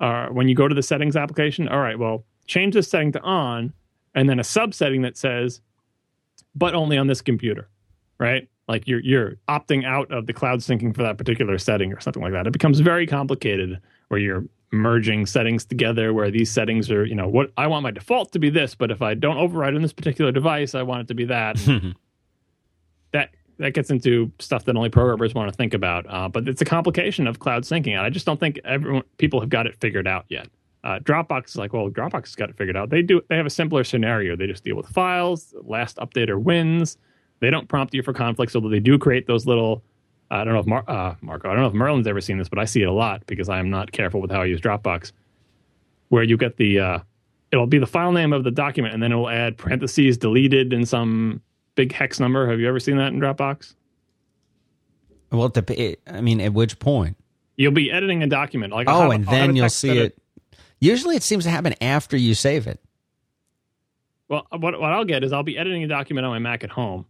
uh, when you go to the settings application, all right, well, change this setting to on, and then a subsetting that says, but only on this computer, right? Like you're you're opting out of the cloud syncing for that particular setting or something like that. It becomes very complicated where you're merging settings together where these settings are, you know, what I want my default to be this, but if I don't override on this particular device, I want it to be that. [LAUGHS] that that gets into stuff that only programmers want to think about. Uh, but it's a complication of cloud syncing, and I just don't think everyone people have got it figured out yet. Uh, Dropbox is like, well, Dropbox has got it figured out. They do. They have a simpler scenario. They just deal with files. Last updater wins. They don't prompt you for conflicts, although they do create those little. I don't know if Mar- uh, Marco. I don't know if Merlin's ever seen this, but I see it a lot because I am not careful with how I use Dropbox. Where you get the, uh, it'll be the file name of the document, and then it will add parentheses deleted in some big hex number. Have you ever seen that in Dropbox? Well, I mean, at which point? You'll be editing a document. Like, oh, and then you'll see it. Usually, it seems to happen after you save it. Well, what what I'll get is I'll be editing a document on my Mac at home,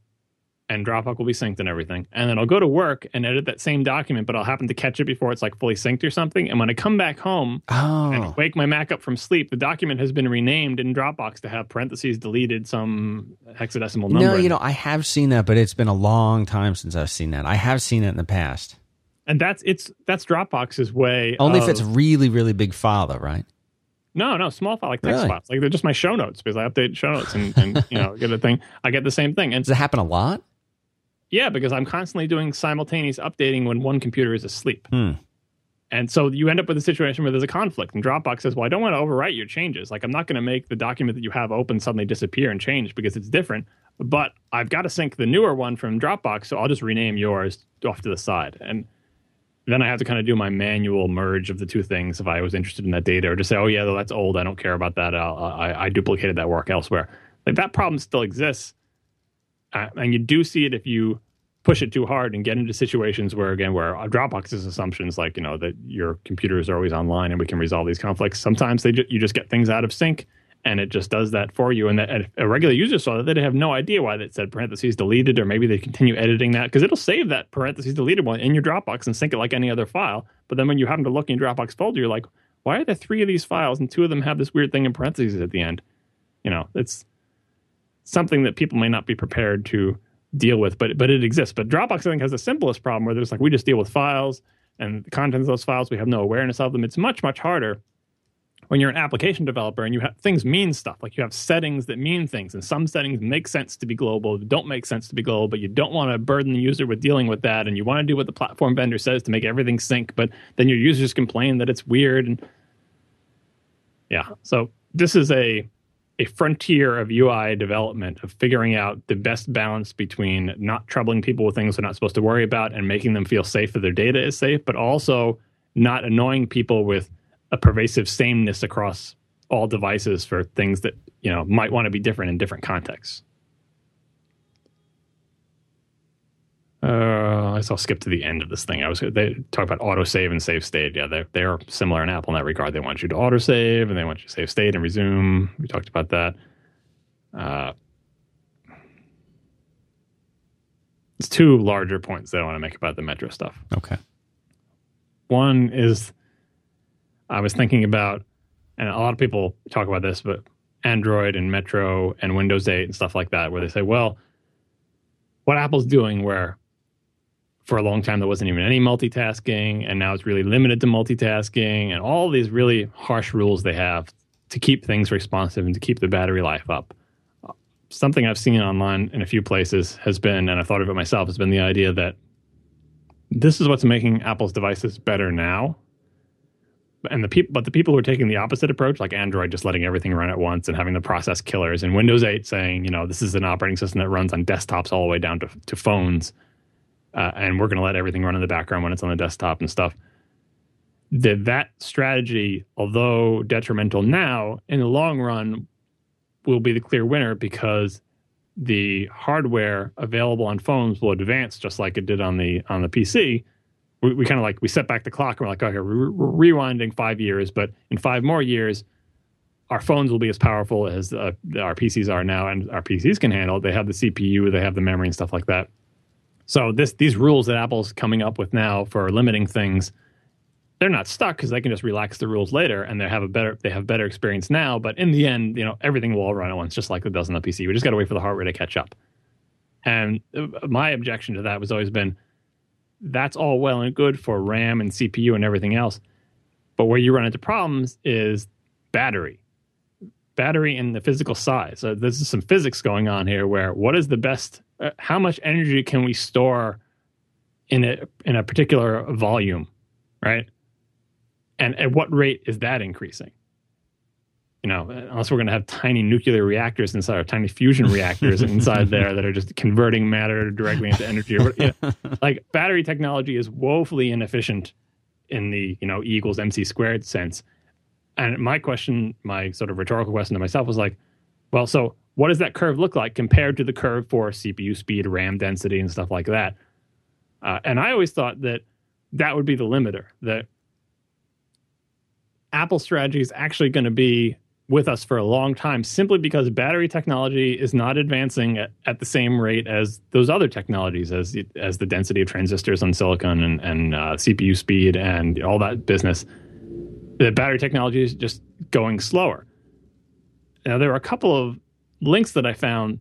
and Dropbox will be synced and everything. And then I'll go to work and edit that same document, but I'll happen to catch it before it's like fully synced or something. And when I come back home oh. and wake my Mac up from sleep, the document has been renamed in Dropbox to have parentheses deleted some hexadecimal number. No, you know, I have seen that, but it's been a long time since I've seen that. I have seen it in the past. And that's it's that's Dropbox's way. Only of, if it's really, really big file, though, right? No, no, small file like text really? files. Like they're just my show notes because I update show notes and, and you know get a thing. I get the same thing. And does it happen a lot? Yeah, because I'm constantly doing simultaneous updating when one computer is asleep. Hmm. And so you end up with a situation where there's a conflict, and Dropbox says, "Well, I don't want to overwrite your changes. Like, I'm not going to make the document that you have open suddenly disappear and change because it's different. But I've got to sync the newer one from Dropbox, so I'll just rename yours off to the side. And then I have to kind of do my manual merge of the two things if I was interested in that data, or just say, "Oh yeah, that's old. I don't care about that. I, I duplicated that work elsewhere." Like that problem still exists uh, and you do see it if you push it too hard and get into situations where again where dropbox's assumptions like you know that your computers are always online and we can resolve these conflicts sometimes they ju- you just get things out of sync and it just does that for you. And that and a regular user saw that, they'd have no idea why that said parentheses deleted, or maybe they continue editing that because it'll save that parentheses deleted one in your Dropbox and sync it like any other file. But then when you happen to look in your Dropbox folder, you're like, why are there three of these files and two of them have this weird thing in parentheses at the end? You know, it's something that people may not be prepared to deal with, but but it exists. But Dropbox, I think, has the simplest problem where there's like we just deal with files and the contents of those files. We have no awareness of them. It's much much harder when you're an application developer and you have things mean stuff like you have settings that mean things and some settings make sense to be global don't make sense to be global but you don't want to burden the user with dealing with that and you want to do what the platform vendor says to make everything sync but then your users complain that it's weird and yeah so this is a a frontier of UI development of figuring out the best balance between not troubling people with things they're not supposed to worry about and making them feel safe that their data is safe, but also not annoying people with a pervasive sameness across all devices for things that you know might want to be different in different contexts. Uh, I will skip to the end of this thing. I was they talk about autosave and save state. Yeah, they they are similar in Apple in that regard. They want you to autosave and they want you to save state and resume. We talked about that. Uh, it's two larger points that I want to make about the Metro stuff. Okay. One is I was thinking about, and a lot of people talk about this, but Android and Metro and Windows 8 and stuff like that, where they say, well, what Apple's doing, where for a long time there wasn't even any multitasking and now it's really limited to multitasking and all these really harsh rules they have to keep things responsive and to keep the battery life up. Something i've seen online in a few places has been and i thought of it myself has been the idea that this is what's making apple's devices better now. And the people but the people who are taking the opposite approach like android just letting everything run at once and having the process killers and windows 8 saying you know this is an operating system that runs on desktops all the way down to, to phones uh, and we're going to let everything run in the background when it's on the desktop and stuff. That that strategy, although detrimental now, in the long run, will be the clear winner because the hardware available on phones will advance just like it did on the on the PC. We, we kind of like we set back the clock and we're like, okay, we're, rewinding five years, but in five more years, our phones will be as powerful as uh, our PCs are now, and our PCs can handle it. They have the CPU, they have the memory, and stuff like that. So this these rules that Apple's coming up with now for limiting things, they're not stuck because they can just relax the rules later and they have a better they have better experience now. But in the end, you know, everything will all run at once, just like it does on the PC. We just got to wait for the hardware to catch up. And uh, my objection to that was always been, that's all well and good for RAM and CPU and everything else, but where you run into problems is battery battery and the physical size. So there's some physics going on here where what is the best uh, how much energy can we store in a in a particular volume, right? And at what rate is that increasing? You know, unless we're going to have tiny nuclear reactors inside, or tiny fusion reactors [LAUGHS] inside there that are just converting matter directly into energy. Or, you know, [LAUGHS] like battery technology is woefully inefficient in the you know E equals mc squared sense. And my question, my sort of rhetorical question to myself was like, well, so what does that curve look like compared to the curve for CPU speed, RAM density, and stuff like that? Uh, and I always thought that that would be the limiter. That Apple strategy is actually going to be with us for a long time simply because battery technology is not advancing at, at, the same rate as those other technologies, as as the density of transistors on silicon and, and uh, CPU speed and all that business. The battery technology is just going slower. Now there are a couple of links that I found,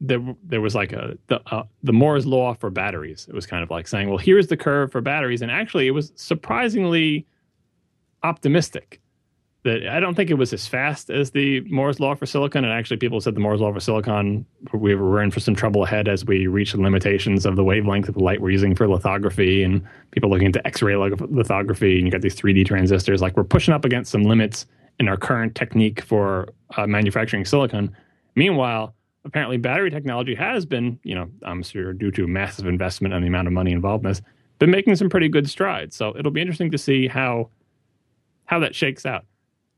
there there was like a the uh, the Moore's law for batteries. It was kind of like saying, well, here's the curve for batteries, and actually, it was surprisingly optimistic. That I don't think it was as fast as the Moore's law for silicon, and actually, people said the Moore's law for silicon we were in for some trouble ahead as we reached the limitations of the wavelength of the light we're using for lithography, and people looking into X-ray lithography, and you got these 3D transistors. Like we're pushing up against some limits in our current technique for uh, manufacturing silicon Meanwhile, apparently battery technology has been, you know, I'm sure due to massive investment and the amount of money involved in this, been making some pretty good strides. So it'll be interesting to see how how that shakes out.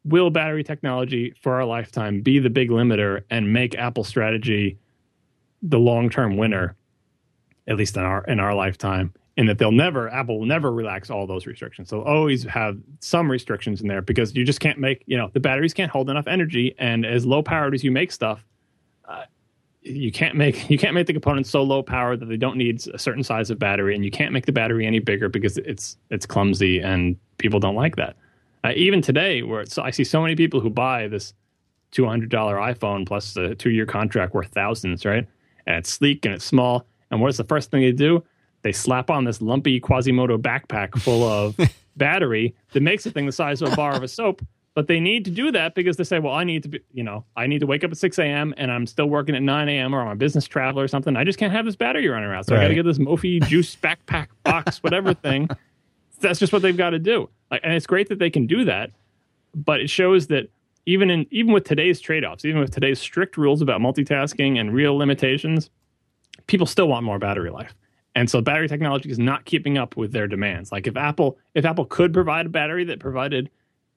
Will battery technology for our lifetime be the big limiter and make Apple strategy the long term winner, at least in our in our lifetime, in that they'll never Apple will never relax all those restrictions. They'll always have some restrictions in there because you just can't make you know the batteries can't hold enough energy, and as low powered as you make stuff, you can't make you can't make the components so low power that they don't need a certain size of battery, and you can't make the battery any bigger because it's it's clumsy and people don't like that. Uh, even today, where I see so many people who buy this two hundred dollar iPhone plus a two year contract worth thousands, right? And it's sleek and it's small. And what's the first thing they do? They slap on this lumpy Quasimodo backpack full of [LAUGHS] battery that makes the thing the size of a bar of a soap. But they need to do that because they say, well, I need to be, you know, I need to wake up at 6 a.m. and I'm still working at 9 a.m. or I'm a business traveler or something. I just can't have this battery running around. So right. I got to get this Mophie [LAUGHS] juice backpack box, whatever thing. That's just what they've got to do. Like, and it's great that they can do that, but it shows that even in even with today's trade-offs, even with today's strict rules about multitasking and real limitations, people still want more battery life. And so battery technology is not keeping up with their demands. Like if Apple if Apple could provide a battery that provided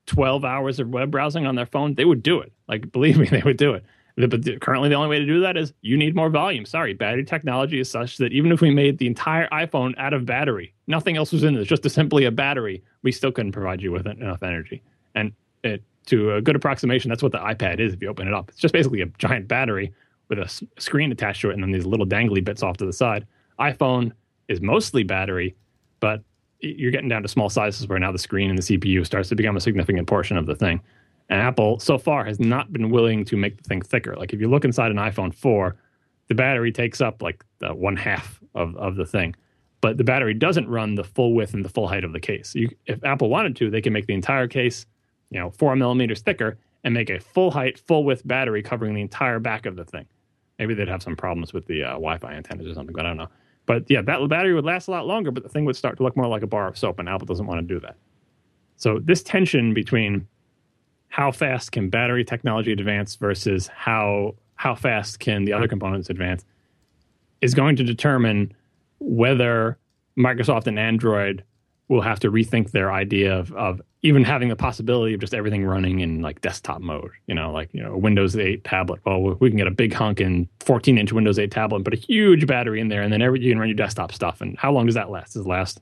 12 hours of web browsing on their phone, they would do it. Like believe me, [LAUGHS] they would do it. But currently, the only way to do that is you need more volume. Sorry, battery technology is such that even if we made the entire iPhone out of battery, nothing else was in it, just a, simply a battery, we still couldn't provide you with enough energy. And it, to a good approximation, that's what the iPad is if you open it up. It's just basically a giant battery with a screen attached to it and then these little dangly bits off to the side iPhone is mostly battery, but you're getting down to small sizes where now the screen and the CPU starts to become a significant portion of the thing. And Apple so far has not been willing to make the thing thicker. Like if you look inside an iPhone 4, the battery takes up like one half of, of the thing. But the battery doesn't run the full width and the full height of the case. You, if Apple wanted to, they can make the entire case, you know, four millimeters thicker and make a full height, full width battery covering the entire back of the thing. Maybe they'd have some problems with the uh, Wi-Fi antennas or something, but I don't know. But yeah, that battery would last a lot longer, but the thing would start to look more like a bar of soap, and Apple doesn't want to do that. So this tension between how fast can battery technology advance versus how how fast can the other components advance is going to determine whether Microsoft and Android will have to rethink their idea of, of even having the possibility of just everything running in like desktop mode. You know, like you know, a Windows 8 tablet. Well, we can get a big honking 14 inch Windows 8 tablet and put a huge battery in there, and then every, you can run your desktop stuff. And how long does that last? Does it last?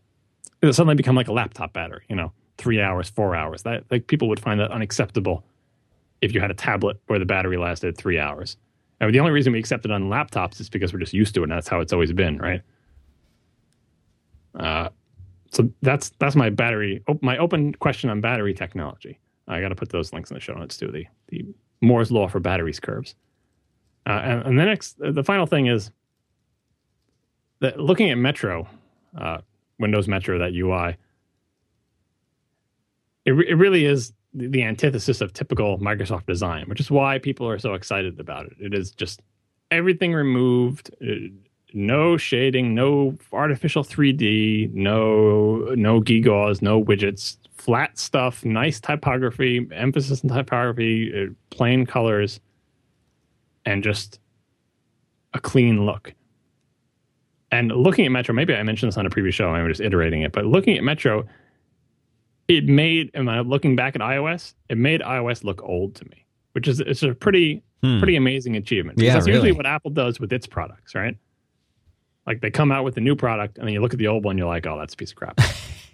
It'll suddenly become like a laptop battery. You know, three hours, four hours. That like people would find that unacceptable if you had a tablet where the battery lasted three hours. And the only reason we accept it on laptops is because we're just used to it, and that's how it's always been, right? Uh, so that's that's my battery my open question on battery technology. I got to put those links in the show notes too. The the Moore's law for batteries curves. Uh, and, and, the next, the final thing is that looking at Metro, uh, Windows Metro, that UI, it, it really is the, the antithesis of typical Microsoft design, which is why people are so excited about it. It is just everything removed. It, no shading, no artificial 3D, no no gewgaws, no widgets, flat stuff, nice typography, emphasis on typography, uh, plain colors, and just a clean look. And looking at Metro, maybe I mentioned this on a previous show, I'm just iterating it, but looking at Metro, it made, am I looking back at iOS? It made iOS look old to me, which is it's a pretty hmm. pretty amazing achievement. Yeah, that's really. usually what Apple does with its products, right? Like they come out with a new product and then you look at the old one, you're like, oh, that's a piece of crap.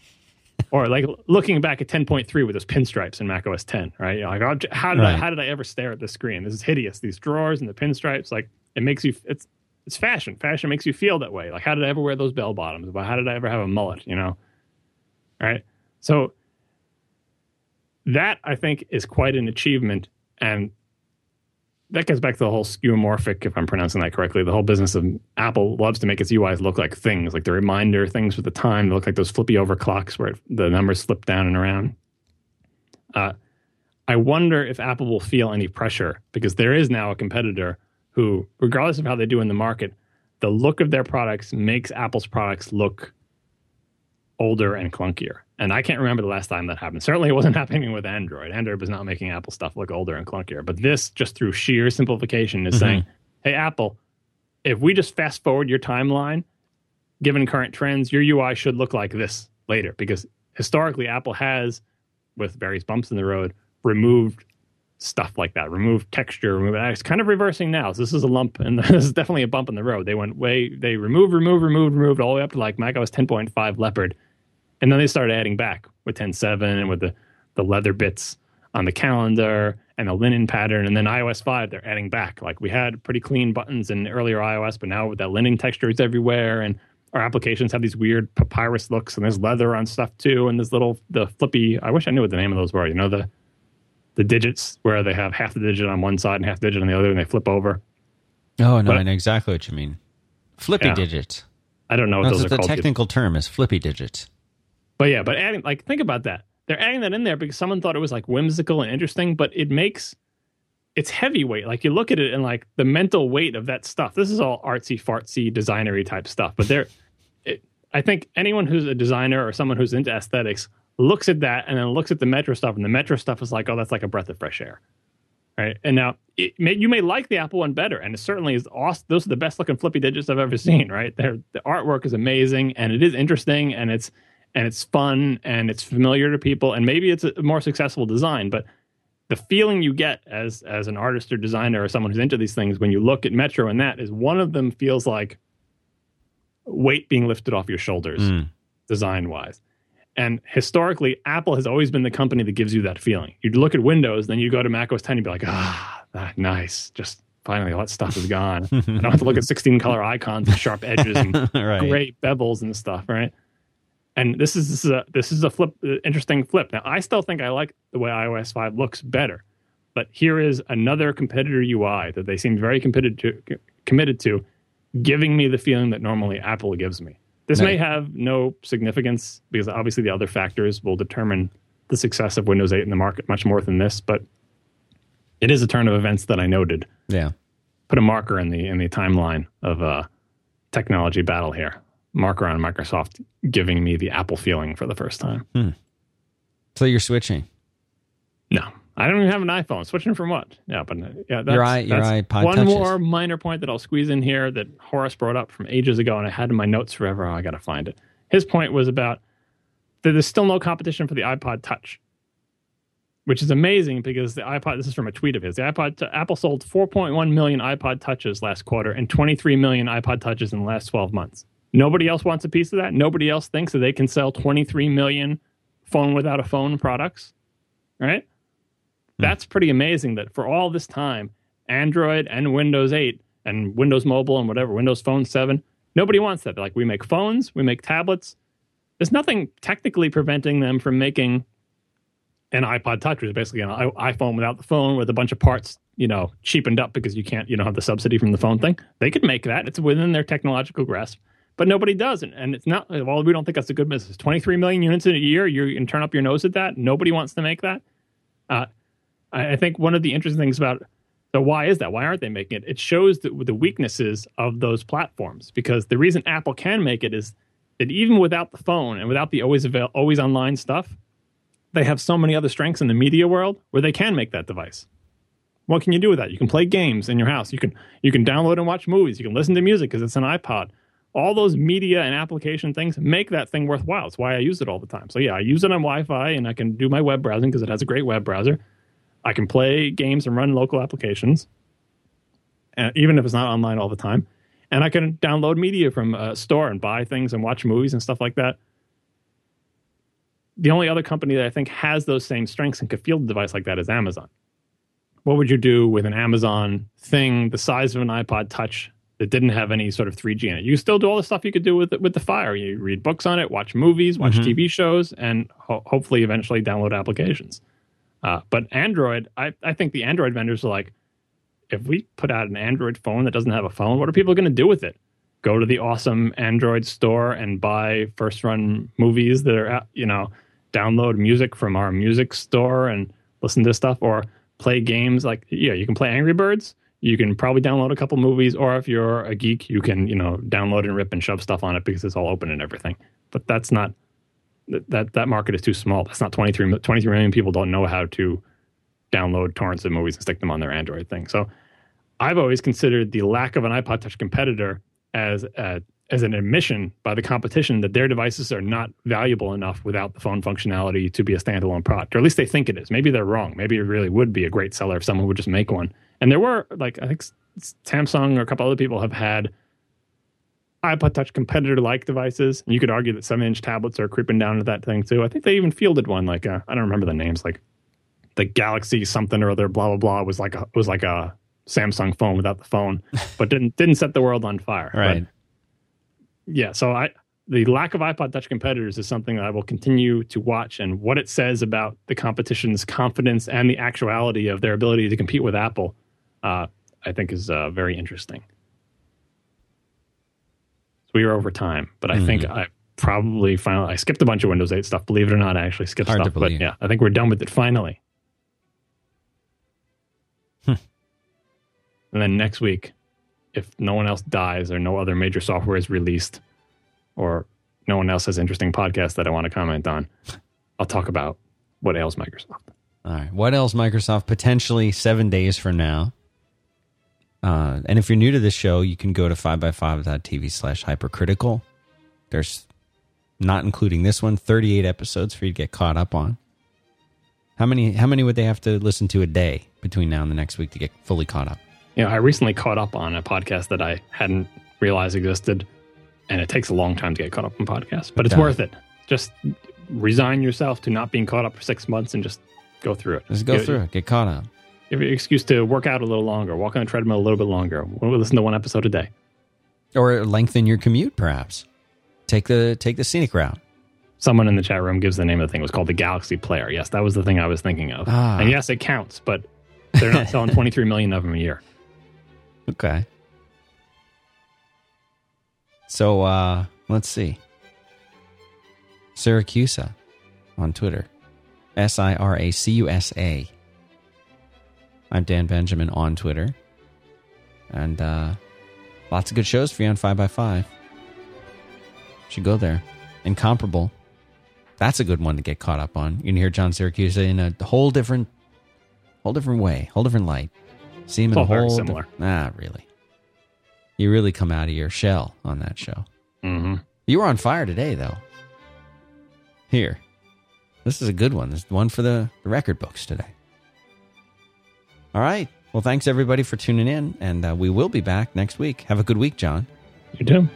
[LAUGHS] or like looking back at 10.3 with those pinstripes in Mac OS 10, right? You're like, oh, how did right. I how did I ever stare at this screen? This is hideous. These drawers and the pinstripes, like it makes you it's it's fashion. Fashion makes you feel that way. Like how did I ever wear those bell bottoms? How did I ever have a mullet? You know, right? So that I think is quite an achievement, and that gets back to the whole skeuomorphic, if I'm pronouncing that correctly. The whole business of Apple loves to make its UIs look like things, like the reminder things with the time. They look like those flippy overclocks where it, the numbers flip down and around. Uh, I wonder if Apple will feel any pressure because there is now a competitor who, regardless of how they do in the market, the look of their products makes Apple's products look older and clunkier. And I can't remember the last time that happened. Certainly, it wasn't [LAUGHS] happening with Android. Android was not making Apple stuff look older and clunkier. But this, just through sheer simplification, is mm-hmm. saying, hey, Apple, if we just fast forward your timeline, given current trends, your UI should look like this later. Because historically, Apple has, with various bumps in the road, removed stuff like that. Remove texture, remove It's kind of reversing now. So this is a lump, and [LAUGHS] this is definitely a bump in the road. They went way, they removed, removed, removed, removed, all the way up to like macOS 10.5 Leopard, and then they started adding back with 10.7 and with the the leather bits on the calendar and the linen pattern, and then iOS 5 they're adding back. Like we had pretty clean buttons in earlier iOS, but now with that linen texture is everywhere, and our applications have these weird papyrus looks, and there's leather on stuff too, and there's little the flippy. I wish I knew what the name of those were. You know the the digits where they have half the digit on one side and half the digit on the other, and they flip over. Oh no, but, I know exactly what you mean. Flippy yeah. digits. I don't know what That's those the are called. The technical term is flippy digits. But yeah, but adding like think about that. They're adding that in there because someone thought it was like whimsical and interesting, but it makes it's heavyweight. Like you look at it and like the mental weight of that stuff. This is all artsy fartsy designery type stuff, but they're. It, I think anyone who's a designer or someone who's into aesthetics looks at that and then looks at the Metro stuff, and the Metro stuff is like, oh, that's like a breath of fresh air, right? And now may, you may like the Apple one better, and it certainly is awesome. Those are the best looking flippy digits I've ever seen, right? They're, the artwork is amazing, and it is interesting, and it's and it's fun, and it's familiar to people, and maybe it's a more successful design, but the feeling you get as as an artist or designer or someone who's into these things when you look at Metro and that is one of them feels like weight being lifted off your shoulders, mm. design wise and historically, Apple has always been the company that gives you that feeling. You look at Windows, then you go to Mac OS 10, you'd be like, ah, nice. Just finally, all that stuff is gone. [LAUGHS] I don't have to look at 16 color icons and sharp edges and [LAUGHS] right. great bevels and stuff, right? And this is this is a this is a flip, uh, interesting flip. Now, I still think I like the way iOS 5 looks better, but here is another competitor UI that they seem very committed to, committed to, giving me the feeling that normally Apple gives me. This may have no significance because obviously the other factors will determine the success of Windows 8 in the market much more than this, but it is a turn of events that I noted. Yeah. Put a marker in the in the timeline of a uh, technology battle here. Marker on Microsoft giving me the Apple feeling for the first time. Hmm. So you're switching? No. I don't even have an iPhone. Switching from what? Yeah, but yeah, that's, your, i, your that's iPod one touches. more minor point that I'll squeeze in here that Horace brought up from ages ago, and I had in my notes forever. Oh, I got to find it. His point was about that there's still no competition for the iPod Touch, which is amazing because the iPod. This is from a tweet of his. The iPod Apple sold 4.1 million iPod Touches last quarter and 23 million iPod Touches in the last 12 months. Nobody else wants a piece of that. Nobody else thinks that they can sell 23 million phone without a phone products, right? Hmm. That's pretty amazing that for all this time, Android and Windows 8 and Windows Mobile and whatever, Windows Phone 7, nobody wants that. They're like, we make phones, we make tablets. There's nothing technically preventing them from making an iPod Touch, which is basically an iPhone without the phone with a bunch of parts, you know, cheapened up because you can't, you don't have the subsidy from the phone thing. They could make that. It's within their technological grasp, but nobody does. And it's not, well, we don't think that's a good business. 23 million units in a year, you can turn up your nose at that. Nobody wants to make that. Uh, I think one of the interesting things about so why is that? Why aren't they making it? It shows the, the weaknesses of those platforms because the reason Apple can make it is that even without the phone and without the always avail- always online stuff, they have so many other strengths in the media world where they can make that device. What can you do with that? You can play games in your house. You can you can download and watch movies. You can listen to music because it's an iPod. All those media and application things make that thing worthwhile. It's why I use it all the time. So yeah, I use it on Wi-Fi and I can do my web browsing because it has a great web browser. I can play games and run local applications, uh, even if it's not online all the time. And I can download media from a store and buy things and watch movies and stuff like that. The only other company that I think has those same strengths and could field a device like that is Amazon. What would you do with an Amazon thing the size of an iPod Touch that didn't have any sort of 3G in it? You still do all the stuff you could do with it, with the Fire. You read books on it, watch movies, watch mm-hmm. TV shows, and ho- hopefully eventually download applications. Uh, but Android, I, I think the Android vendors are like, if we put out an Android phone that doesn't have a phone, what are people going to do with it? Go to the awesome Android store and buy first run movies that are, at, you know, download music from our music store and listen to stuff or play games like, yeah, you can play Angry Birds. You can probably download a couple movies, or if you're a geek, you can, you know, download and rip and shove stuff on it because it's all open and everything. But that's not that that market is too small. That's not 23, 23 million people don't know how to download torrents of movies and stick them on their Android thing. So I've always considered the lack of an iPod Touch competitor as a, as an admission by the competition that their devices are not valuable enough without the phone functionality to be a standalone product, or at least they think it is. Maybe they're wrong. Maybe it really would be a great seller if someone would just make one. And there were like I think Samsung or a couple other people have had iPod Touch competitor like devices. And you could argue that seven inch tablets are creeping down to that thing too. I think they even fielded one like uh, I don't remember the names like the Galaxy something or other blah blah blah was like a was like a Samsung phone without the phone, [LAUGHS] but didn't didn't set the world on fire. Right. But yeah, so I the lack of iPod Touch competitors is something that I will continue to watch, and what it says about the competition's confidence and the actuality of their ability to compete with Apple, uh, I think is uh, very interesting. So we are over time, but I mm-hmm. think I probably finally I skipped a bunch of Windows 8 stuff. Believe it or not, I actually skipped Hard stuff, but yeah, I think we're done with it finally. Hmm. And then next week, if no one else dies or no other major software is released or no one else has interesting podcasts that I want to comment on, [LAUGHS] I'll talk about what ails Microsoft. All right. What ails Microsoft potentially seven days from now? Uh, and if you're new to this show, you can go to 5by5.tv slash hypercritical. There's, not including this one, 38 episodes for you to get caught up on. How many, how many would they have to listen to a day between now and the next week to get fully caught up? you know, I recently caught up on a podcast that I hadn't realized existed, and it takes a long time to get caught up on podcasts, but it's worth it. Just resign yourself to not being caught up for six months and just go through it. Just go get, through it. Get caught up. Give an excuse to work out a little longer, walk on a treadmill a little bit longer, listen to one episode a day, or lengthen your commute. Perhaps take the take the scenic route. Someone in the chat room gives the name of the thing. It was called the Galaxy Player. Yes, that was the thing I was thinking of. Ah. And yes, it counts, but they're not selling [LAUGHS] 23 million of them a year. Okay. So uh let's see. Siracusa on Twitter. S I R A C U S A. I'm Dan Benjamin on Twitter. And uh lots of good shows for you on 5by5. Should go there. Incomparable. That's a good one to get caught up on. You can hear John Siracusa in a whole different whole different way, whole different light. See him in a whole similar. Di- nah, really. You really come out of your shell on that show. Mm-hmm. You were on fire today, though. Here, this is a good one. This is one for the, the record books today. All right. Well, thanks everybody for tuning in, and uh, we will be back next week. Have a good week, John. You too.